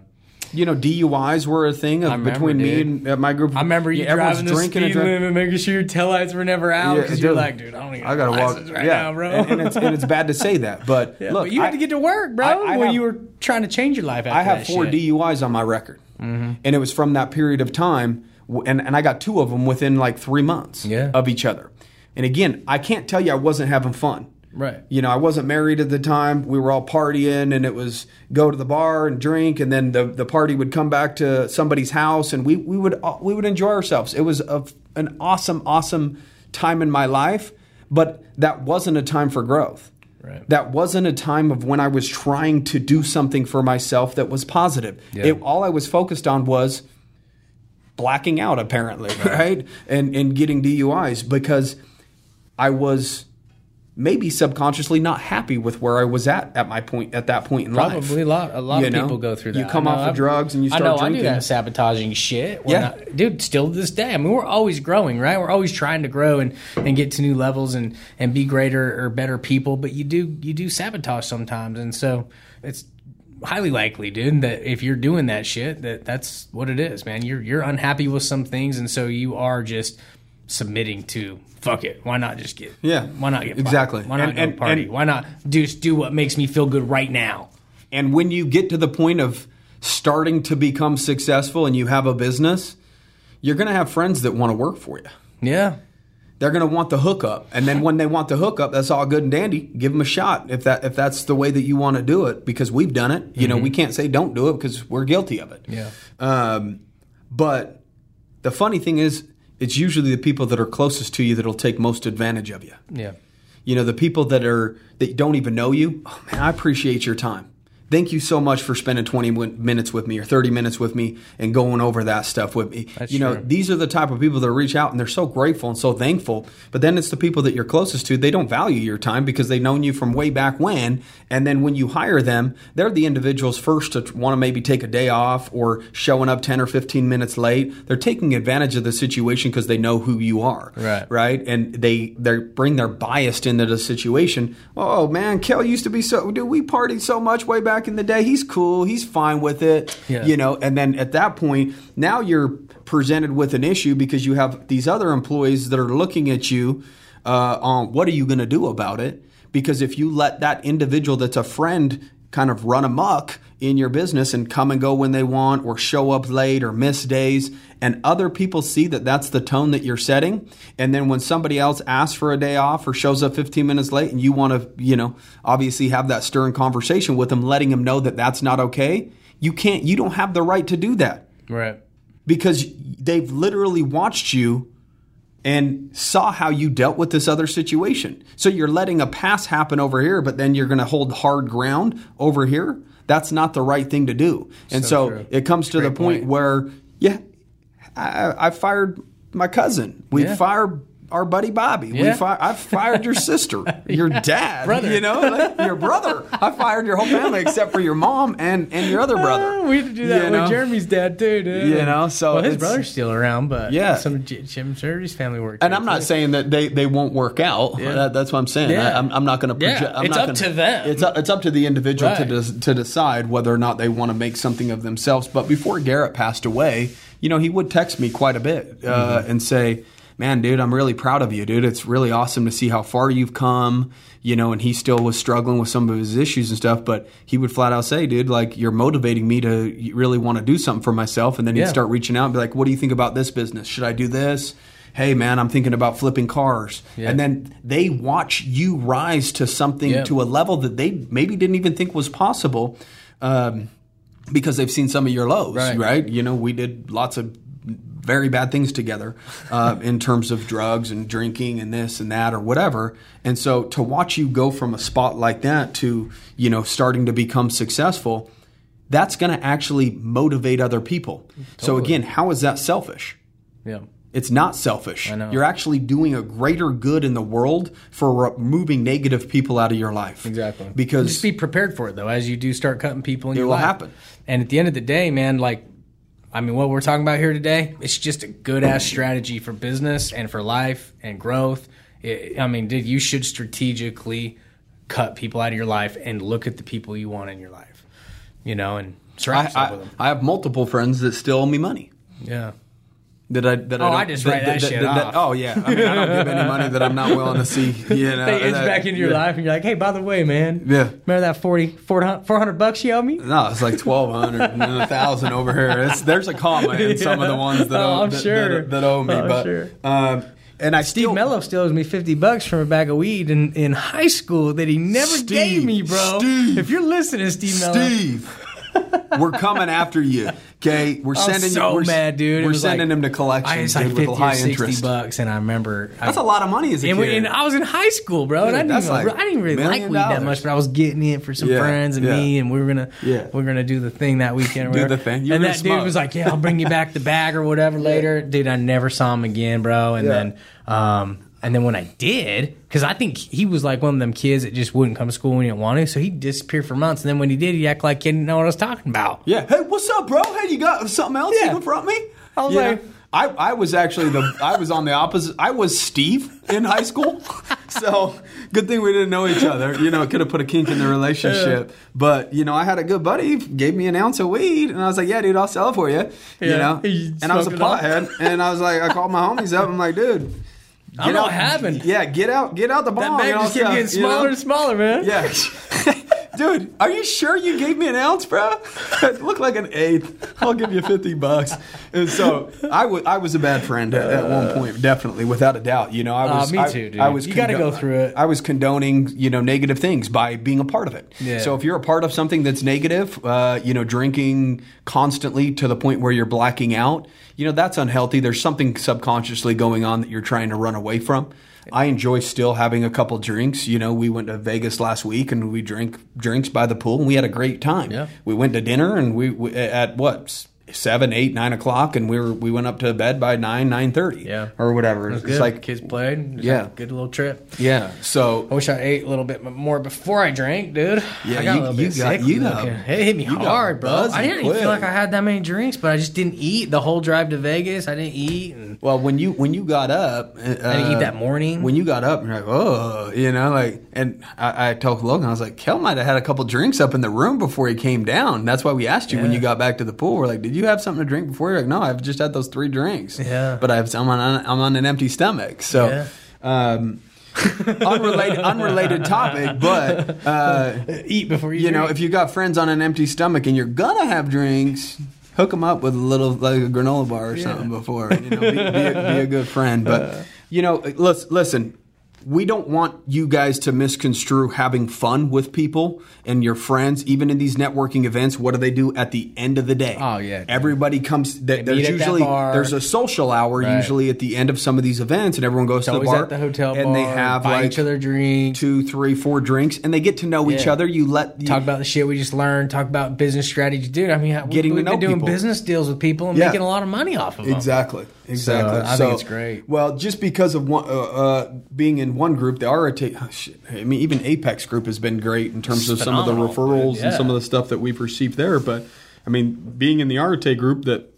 You know, DUIs were a thing of, remember, between me and uh, my group. I remember you Yeah, everyone's driving the speed limit, making sure your taillights were never out Yeah, because you're like, dude, I don't even. I gotta walk right yeah, now, bro. And, and it's, and it's bad to say that, but Yeah, look, but you had to get to work, bro, I- I when have- you were trying to change your life. After I have four shit. Mm-hmm. DUIs on my record, and it was from that period of time, and and I got two of them within like three months Yeah. of each other. And again, I can't tell you I wasn't having fun. Right. You know, I wasn't married at the time. We were all partying, and it was go to the bar and drink, and then the, the party would come back to somebody's house, and we we would uh, we would enjoy ourselves. It was a, an awesome, awesome time in my life, but that wasn't a time for growth. Right. That wasn't a time of when I was trying to do something for myself that was positive. Yeah. It, all I was focused on was blacking out apparently, right? And and getting DUIs because I was maybe subconsciously not happy with where I was at at my point at that point in life. Probably a lot. A lot You of know? people go through that. You come off of I've- drugs and you I start know I drinking. do that sabotaging shit. We're Yeah. not- dude. Still to this day, I mean, we're always growing, right? We're always trying to grow and, and get to new levels and and be greater or better people. But you do you do sabotage sometimes, and so it's highly likely, dude, that if you're doing that shit, that that's what it is, man. You're you're unhappy with some things, and so you are just submitting to fuck it. Why not just get Yeah. Why not get Exactly. Why not And- and- party? and- Why not do do what makes me feel good right now? And when you get to the point of starting to become successful and you have a business, you're going to have friends that want to work for you. Yeah. They're going to want the hookup, and then when they want the hookup, that's all good and dandy. Give them a shot if that if that's the way that you want to do it, because we've done it. You know, we can't say don't do it because we're guilty of it. Yeah. Um, but the funny thing is, it's usually the people that are closest to you that'll take most advantage of you. Yeah. You know, the people that are that don't even know you. Oh man, I appreciate your time. Thank you so much for spending 20 minutes with me or 30 minutes with me and going over that stuff with me. That's you know, true. these are the type of people that reach out and they're so grateful and so thankful. But then it's the people that you're closest to, they don't value your time because they've known you from way back when. And then when you hire them, they're the individuals first to want to maybe take a day off or showing up 10 or 15 minutes late. They're taking advantage of the situation because they know who you are Right. right? And they they bring their bias into the situation. Oh man, Kel used to be so dude. We partied so much way back in the day. He's cool. He's fine with it. Yeah. You know. And then at that point, now you're presented with an issue because you have these other employees that are looking at you uh, on what are you going to do about it? Because if you let that individual that's a friend kind of run amok in your business and come and go when they want or show up late or miss days. And other people see that that's the tone that you're setting. And then when somebody else asks for a day off or shows up 15 minutes late and you want to you know obviously have that stern conversation with them letting them know that that's not okay you can't you don't have the right to do that. Right. because they've literally watched you and saw how you dealt with this other situation. So you're letting a pass happen over here, but then you're going to hold hard ground over here. That's not the right thing to do. And So so, it comes to the point, point. where, yeah, I, I fired my cousin. We Yeah. fired our buddy Bobby. We fi- I fired your sister, your dad, Brother. You know, like, your brother. I fired your whole family except for your mom and and your other brother. Oh, we had to do that You with know? Jeremy's dad too, dude. You know, so well, his brother's still around, but Yeah. some of Jim Jeremy's family work. And I'm not too. saying that they, they won't work out. That, that's what I'm saying. Yeah. I, am I'm not going to Yeah, project. I'm it's up gonna- to them. It's up, it's up to the individual to des, to decide whether or not they want to make something of themselves. But before Garrett passed away, you know, he would text me quite a bit uh, Mm-hmm. and say, "Man, dude, I'm really proud of you, dude. It's really awesome to see how far you've come." You know, and he still was struggling with some of his issues and stuff, but he would flat out say, "Dude, like you're motivating me to really want to do something for myself." And then he'd Yeah. start reaching out and be like, "What do you think about this business? Should I do this?" hey man i'm thinking about flipping cars Yeah. and then they watch you rise to something Yeah. to a level that they maybe didn't even think was possible um, because they've seen some of your lows right, Right. you know we did lots of very bad things together uh, in terms of drugs and drinking and this and that or whatever and so to watch you go from a spot like that to you know starting to become successful that's going to actually motivate other people so again how is that selfish Yeah. it's not selfish. know. You're actually doing a greater good in the world for removing negative people out of your life. Exactly. Because just be prepared for it though, as you do start cutting people in It your will life. happen. And at the end of the day, man, like, I mean, what we're talking about here today, it's just a good ass strategy for business and for life and growth. It, I mean, dude, you should strategically cut people out of your life and look at the people you want in your life, you know, and surround yourself with them. I have multiple friends that still owe me money. Yeah. That I that Oh, I, I just write that shit off. oh yeah, I mean I don't give any money that I'm not willing to see. You know, They inch that- back into your yeah. life and you're like, hey, by the way, man. Yeah. Remember that 40, 400, 400 bucks you owe me? No, it's like twelve hundred and a thousand over here. It's, there's a comma in some of the ones that, Oh, owe, I'm that, sure. that, that owe me, Oh, but sure. um, and I Steve still Mello still owes me 50 bucks from a bag of weed in, in high school that he never Steve, gave me, bro. Steve, if you're listening, Steve Mello. Steve. we're coming after you. Okay, we're I sending so you. We're, mad, dude. We're sending like- them to I collections like dude, fifty with or high sixty interest. bucks, and I remember That's a lot of money as a And, kid. and I was in high school, bro, and I didn't, even, like I didn't really like weed that much, but I was getting it for some Yeah, friends and yeah. me, and we were gonna Yeah. we are gonna do the thing that weekend. Do the thing. You and that dude was like, "Yeah, I'll bring you back the bag or whatever later." Dude, I never saw him again, bro. And then, um, and then when I did, because I think he was like one of them kids that just wouldn't come to school when he didn't want to, so he disappeared for months. And then when he did, he act like he didn't know what I was talking about. Yeah. Hey, what's up, bro? Hey, you got something else Yeah. you can front me? I was You like- know? I, I was actually the I was on the opposite. I was Steve in high school, so good thing we didn't know each other. You know, it could have put a kink in the relationship. But you know, I had a good buddy gave me an ounce of weed, and I was like, "Yeah, dude, I'll sell it for you." You know, You and I was a pothead, and I was like, I called my homies up. I'm like, dude. I don't know what happened. Yeah, get out, get out the That bag just kept getting you know? smaller and smaller, man. Yeah. Dude, are you sure you gave me an ounce, bro? It looked like an eighth. I'll give you 50 bucks. And so I was a bad friend at, at one point, definitely, without a doubt. You know, I Uh, was. me too, dude. I was You gotta go through it. I was condoning, you know, negative things by being a part of it. Yeah. So if you're a part of something that's negative, uh, you know, drinking constantly to the point where you're blacking out, you know, that's unhealthy. There's something subconsciously going on that you're trying to run away from. I enjoy still having a couple drinks. You know, we went to Vegas last week and we drank drinks by the pool and we had a great time. Yeah. We went to dinner and we, we at what seven, eight, nine o'clock, and we were we went up to bed by nine, nine thirty, Yeah. or whatever. It's Good. like kids played. Yeah. a good little trip. yeah. So I wish I ate a little bit more before I drank, dude. Yeah, I got you- a little bit got- sick. you got- it hit me hard, bro. I didn't even feel like I had that many drinks, but I just didn't eat the whole drive to Vegas. I didn't eat, and Well, when you when you got up, uh, I didn't eat that morning. When you got up, you're like, oh, you know, like, and I, I told Logan, I was like, Kel might have had a couple drinks up in the room before he came down. That's why we asked you when you got back to the pool. We're like, did you have something to drink before? You're like, no, I've just had those three drinks. Yeah. but I've, I'm on I'm on an empty stomach. So, Yeah. um, unrelated unrelated topic, but. Uh, eat before you. you know, if you got friends on an empty stomach and you're gonna have drinks, hook them up with a little like a granola bar or something before. You know, be, be, a, be a good friend. But you know, listen, listen. We don't want you guys to misconstrue having fun with people and your friends, even in these networking events. What do they do at the end of the day? Oh, yeah, everybody comes. Th- meet there's usually there's a social hour Right. usually at the end of some of these events, and everyone goes it's to the bar at the hotel and bar, they have buy like each other drinks, two, three, four drinks, and they get to know each other. You let you, talk about the shit we just learned, talk about business strategy, dude. I mean, we- Getting to we've know been doing people. business deals with people and Yeah. making a lot of money off of them. Exactly. Exactly. I think it's great. Well, just because of one, uh, uh, being in one group, the ROT, oh, shit, I mean, even Apex Group has been great in terms of some of the referrals dude. and some of the stuff that we've received there. But I mean, being in the ROT group that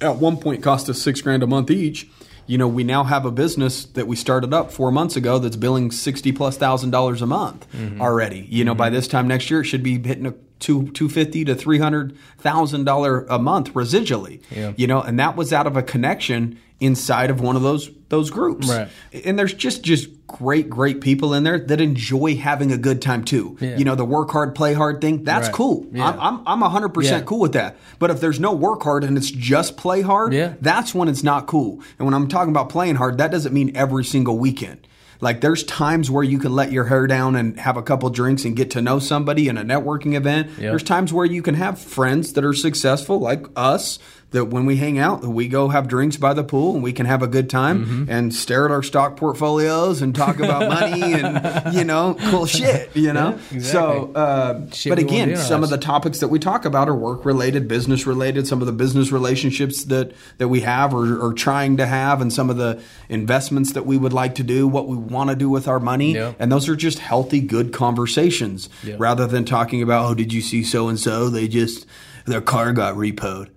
at one point cost us six grand a month each. You know, we now have a business that we started up four months ago that's billing sixty plus thousand dollars a month Mm-hmm. already. You know, by this time next year, it should be hitting a two two fifty to three hundred thousand dollar a month residually. Yeah. You know, and that was out of a connection inside of one of those those groups. Right. And there's just just great great people in there that enjoy having a good time too. Yeah. You know, the work hard, play hard thing. That's Right. cool. Yeah. I'm I'm I'm 100% Yeah. cool with that. But if there's no work hard and it's just play hard, Yeah. that's when it's not cool. And when I'm talking about playing hard, that doesn't mean every single weekend. Like there's times where you can let your hair down and have a couple drinks and get to know somebody in a networking event. Yeah. There's times where you can have friends that are successful like us that when we hang out, we go have drinks by the pool and we can have a good time Mm-hmm. and stare at our stock portfolios and talk about money and you know cool shit, you know. Yeah, So, uh, Shit but again, do in our some of the topics that we talk about are work related, business related. Some of the business relationships that that we have or are trying to have, and some of the investments that we would like to do, what we want to do with our money, and those are just healthy, good conversations Yeah. rather than talking about, oh, did you see so and so? They just their car got repoed.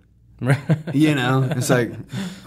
You know, it's like,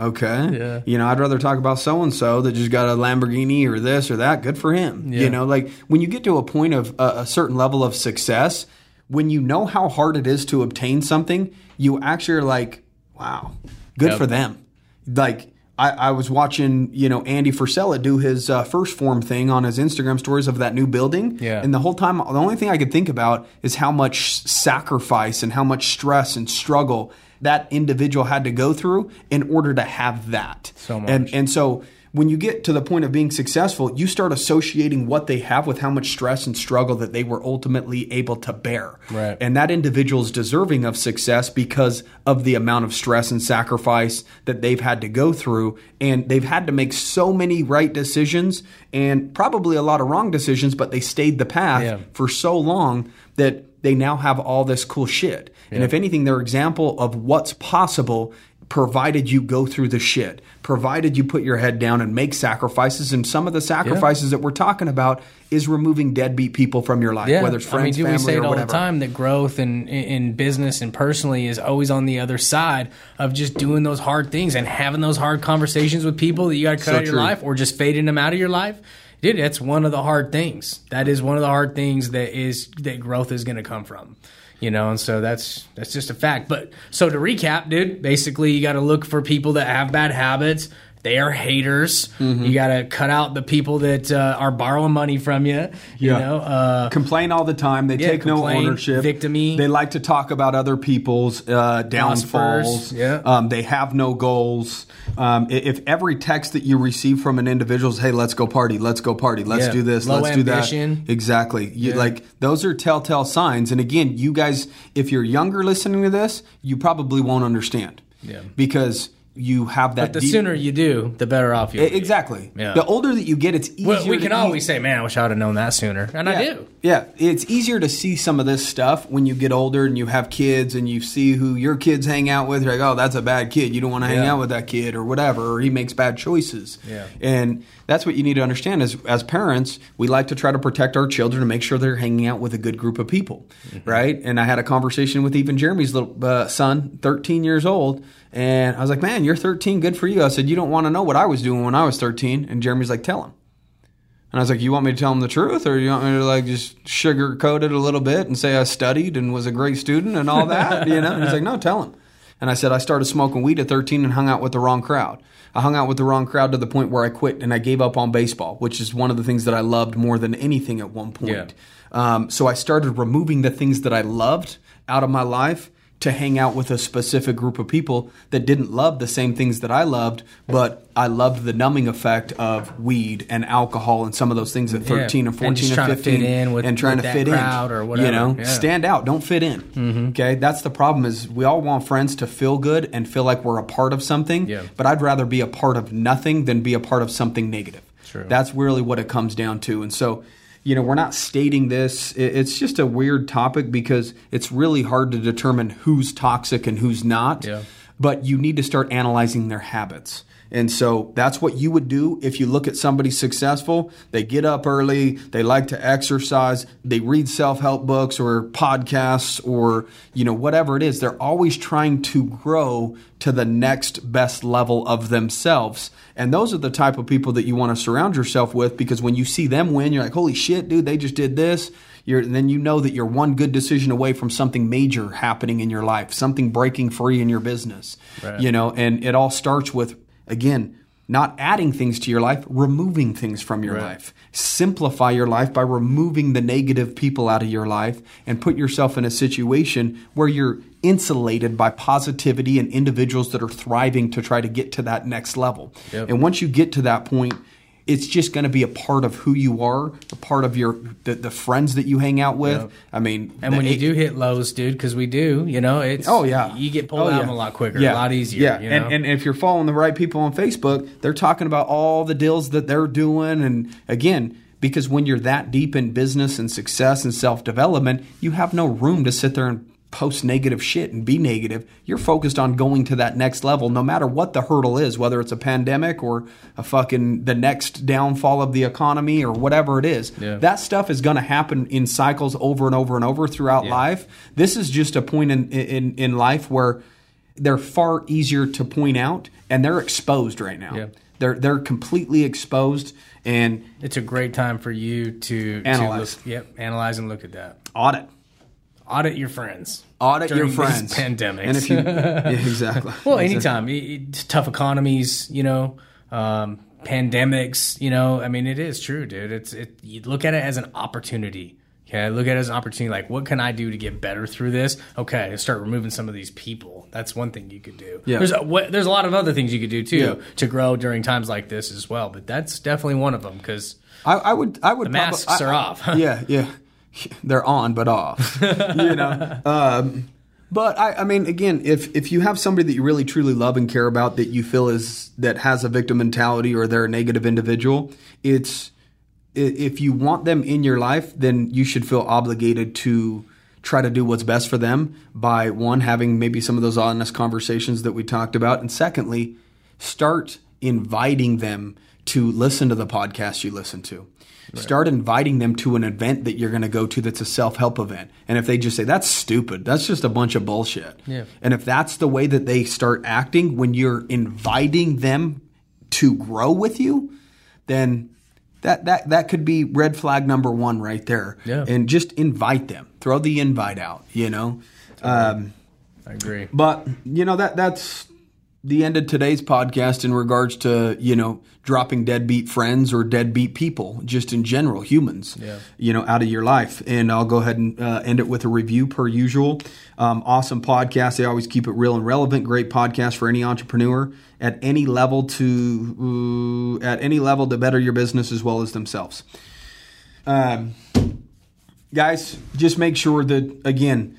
okay. Yeah. You know, I'd rather talk about so and so that just got a Lamborghini or this or that. Good for him. Yeah. You know, like when you get to a point of a, a certain level of success, when you know how hard it is to obtain something, you actually are like, wow, good Yep. for them. Like, I, I was watching, you know, Andy Frisella do his uh, first form thing on his Instagram stories of that new building. Yeah. And the whole time, the only thing I could think about is how much sacrifice and how much stress and struggle that individual had to go through in order to have that. So much. And and so when you get to the point of being successful, you start associating what they have with how much stress and struggle that they were ultimately able to bear. Right. And that individual is deserving of success because of the amount of stress and sacrifice that they've had to go through. And they've had to make so many right decisions and probably a lot of wrong decisions, but they stayed the path Yeah. for so long that they now have all this cool shit. And if anything, they're example of what's possible provided you go through the shit, provided you put your head down and make sacrifices. And some of the sacrifices that we're talking about is removing deadbeat people from your life, whether it's I mean, friends, we family, say it or all whatever. the time that growth in, in in business and personally is always on the other side of just doing those hard things and having those hard conversations with people that you got to cut So out of your life or just fading them out of your life. Dude, that's one of the hard things. That is one of the hard things that is that growth is going to come from. You know, and so that's that's just a fact. But so to recap, dude, basically you got to look for people that have bad habits. They are haters. Mm-hmm. You got to cut out the people that uh, are borrowing money from you. You Yeah. know, uh, complain all the time. They Yeah, take no ownership. victim-y. They like to talk about other people's uh, downfalls. Yeah. Um, they have no goals. Um, if every text that you receive from an individual is, "Hey, let's go party, let's go party, let's Yeah. do this, Low let's ambition. do that," exactly. You. Like those are telltale signs. And again, you guys, if you're younger listening to this, you probably won't understand. Yeah. Because you have that. But the deep- sooner you do, the better off be. Exactly. Yeah. The older that you get, it's easier. Well, we can eat- always say, "Man, I wish I would have known that sooner," and I do. Yeah, it's easier to see some of this stuff when you get older and you have kids and you see who your kids hang out with. You're like, oh, that's a bad kid. You don't want to hang out with that kid or whatever, or he makes bad choices. Yeah. And that's what you need to understand is as parents, we like to try to protect our children and make sure they're hanging out with a good group of people, Mm-hmm. right? And I had a conversation with even Jeremy's little uh, son, 13 years old. And I was like, man, you're 13. Good for you. I said, you don't want to know what I was doing when I was 13. And Jeremy's like, tell him. And I was like, "You want me to tell him the truth, or you want me to like just sugarcoat it a little bit and say I studied and was a great student and all that?" you know? And he's like, "No, tell him." And I said, "I started smoking weed at 13 and hung out with the wrong crowd. I hung out with the wrong crowd to the point where I quit and I gave up on baseball, which is one of the things that I loved more than anything at one point. Um, so I started removing the things that I loved out of my life." To hang out with a specific group of people that didn't love the same things that I loved, but I loved the numbing effect of weed and alcohol and some of those things at 13 and 14 And and, trying to 15 fit in with- and trying to fit in or whatever. You know, Yeah. stand out, don't fit in. Mm-hmm. Okay, that's the problem. Is we all want friends to feel good and feel like we're a part of something. Yeah. But I'd rather be a part of nothing than be a part of something negative. True. That's really what it comes down to. And so, you know, we're not stating this. It's just a weird topic because it's really hard to determine who's toxic and who's not. Yeah. But you need to start analyzing their habits. And so that's what you would do if you look at somebody successful. They get up early, they like to exercise, they read self-help books or podcasts or, you know, whatever it is. They're always trying to grow to the next best level of themselves. And those are the type of people that you want to surround yourself with because when you see them win, you're like, "Holy shit, dude, they just did this." You're, then you know that you're one good decision away from something major happening in your life, something breaking free in your business. Right. You know, and it all starts with again, not adding things to your life, removing things from your Right. life. Simplify your life by removing the negative people out of your life and put yourself in a situation where you're insulated by positivity and individuals that are thriving to try to get to that next level. Yep. And once you get to that point, it's just going to be a part of who you are, a part of your the, the friends that you hang out with. Yep. I mean, And when you do hit lows, dude, because we do, you know, it's Oh yeah, you get pulled Oh, out yeah. 'em a lot quicker, Yeah. a lot easier. Yeah, you know? and, and if you're following the right people on Facebook, they're talking about all the deals that they're doing, and again, because when you're that deep in business and success and self development, you have no room to sit there and post negative shit and be negative. You're focused on going to that next level, no matter what the hurdle is, whether it's a pandemic or a fucking the next downfall of the economy or whatever it is. Yeah. That stuff is going to happen in cycles over and over and over throughout Yeah. life. This is just a point in in in life where they're far easier to point out and they're exposed right now. Yeah. They're they're completely exposed and it's a great time for you to Analyze. To look, yep, analyze and look at that. audit. Audit your friends. Audit your friends. pandemics. And if you yeah, exactly. Well, anytime. It- tough economies, you know, um, pandemics, you know. I mean, it is true, dude. It's it. You look at it as an opportunity Okay, I look at it as an opportunity. Like, what can I do to get better through this? Okay, start removing some of these people. That's one thing you could do. Yeah. There's a, what, there's a lot of other things you could do too Yeah. to grow during times like this as well. But that's definitely one of them because I, I would. I would. The masks are off. yeah, yeah, they're on but off. you know. Um, but I, I mean, again, if if you have somebody that you really truly love and care about that you feel is that has a victim mentality or they're a negative individual, it's if you want them in your life, then you should feel obligated to try to do what's best for them by one having maybe some of those honest conversations that we talked about, and secondly, start inviting them to listen to the podcast you listen to. Start inviting them to an event that you're going to go to that's a self help event. And if they just say, that's stupid, that's just a bunch of bullshit. Yeah. And if that's the way that they start acting when you're inviting them to grow with you, then that, that, that could be red flag number one right there. Yeah. And just invite them, throw the invite out, you know? Um, I agree. but you know that that's the end of today's podcast in regards to you know dropping deadbeat friends or deadbeat people, just in general, humans. Yeah. You know, out of your life. And I'll go ahead and uh, end it with a review per usual. Um, awesome podcast. They always keep it real and relevant. Great podcast for any entrepreneur at any level to uh, at any level to better your business as well as themselves. Um, guys, just make sure that again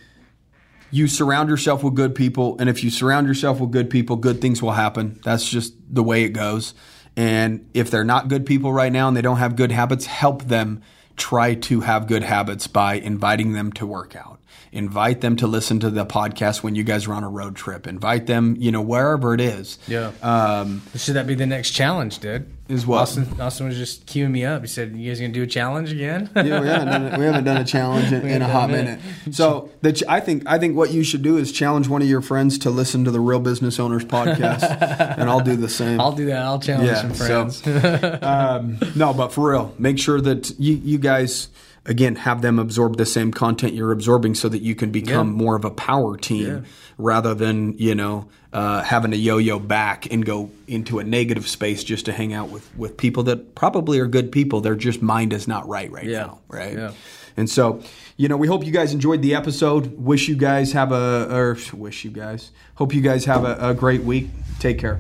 you surround yourself with good people and if you surround yourself with good people good things will happen. That's just the way it goes. And if they're not good people right now and they don't have good habits help them try to have good habits by inviting them to work out. Invite them to listen to the podcast when you guys are on a road trip. Invite them you know wherever it is. Yeah. um, Should that be the next challenge, dude? Is what? Austin, Austin was just queuing me up. He said, "You guys gonna do a challenge again?" yeah, we haven't done it. We haven't done a challenge in, in a hot done minute. So the ch- I think I think what you should do is challenge one of your friends to listen to the Real Business Owners podcast, and I'll do the same. I'll do that. I'll challenge Yeah, some so- friends. um, no, but for real, make sure that you you guys again have them absorb the same content you're absorbing, so that you can become Yeah. more of a power team rather than you know uh, having to yo-yo back and go into a negative space just to hang out with with people that probably are good people. Their just mind is not right right Yeah. now, right? Yeah. And so, you know, we hope you guys enjoyed the episode. Wish you guys have a, or wish you guys, hope you guys have a, a great week. Take care.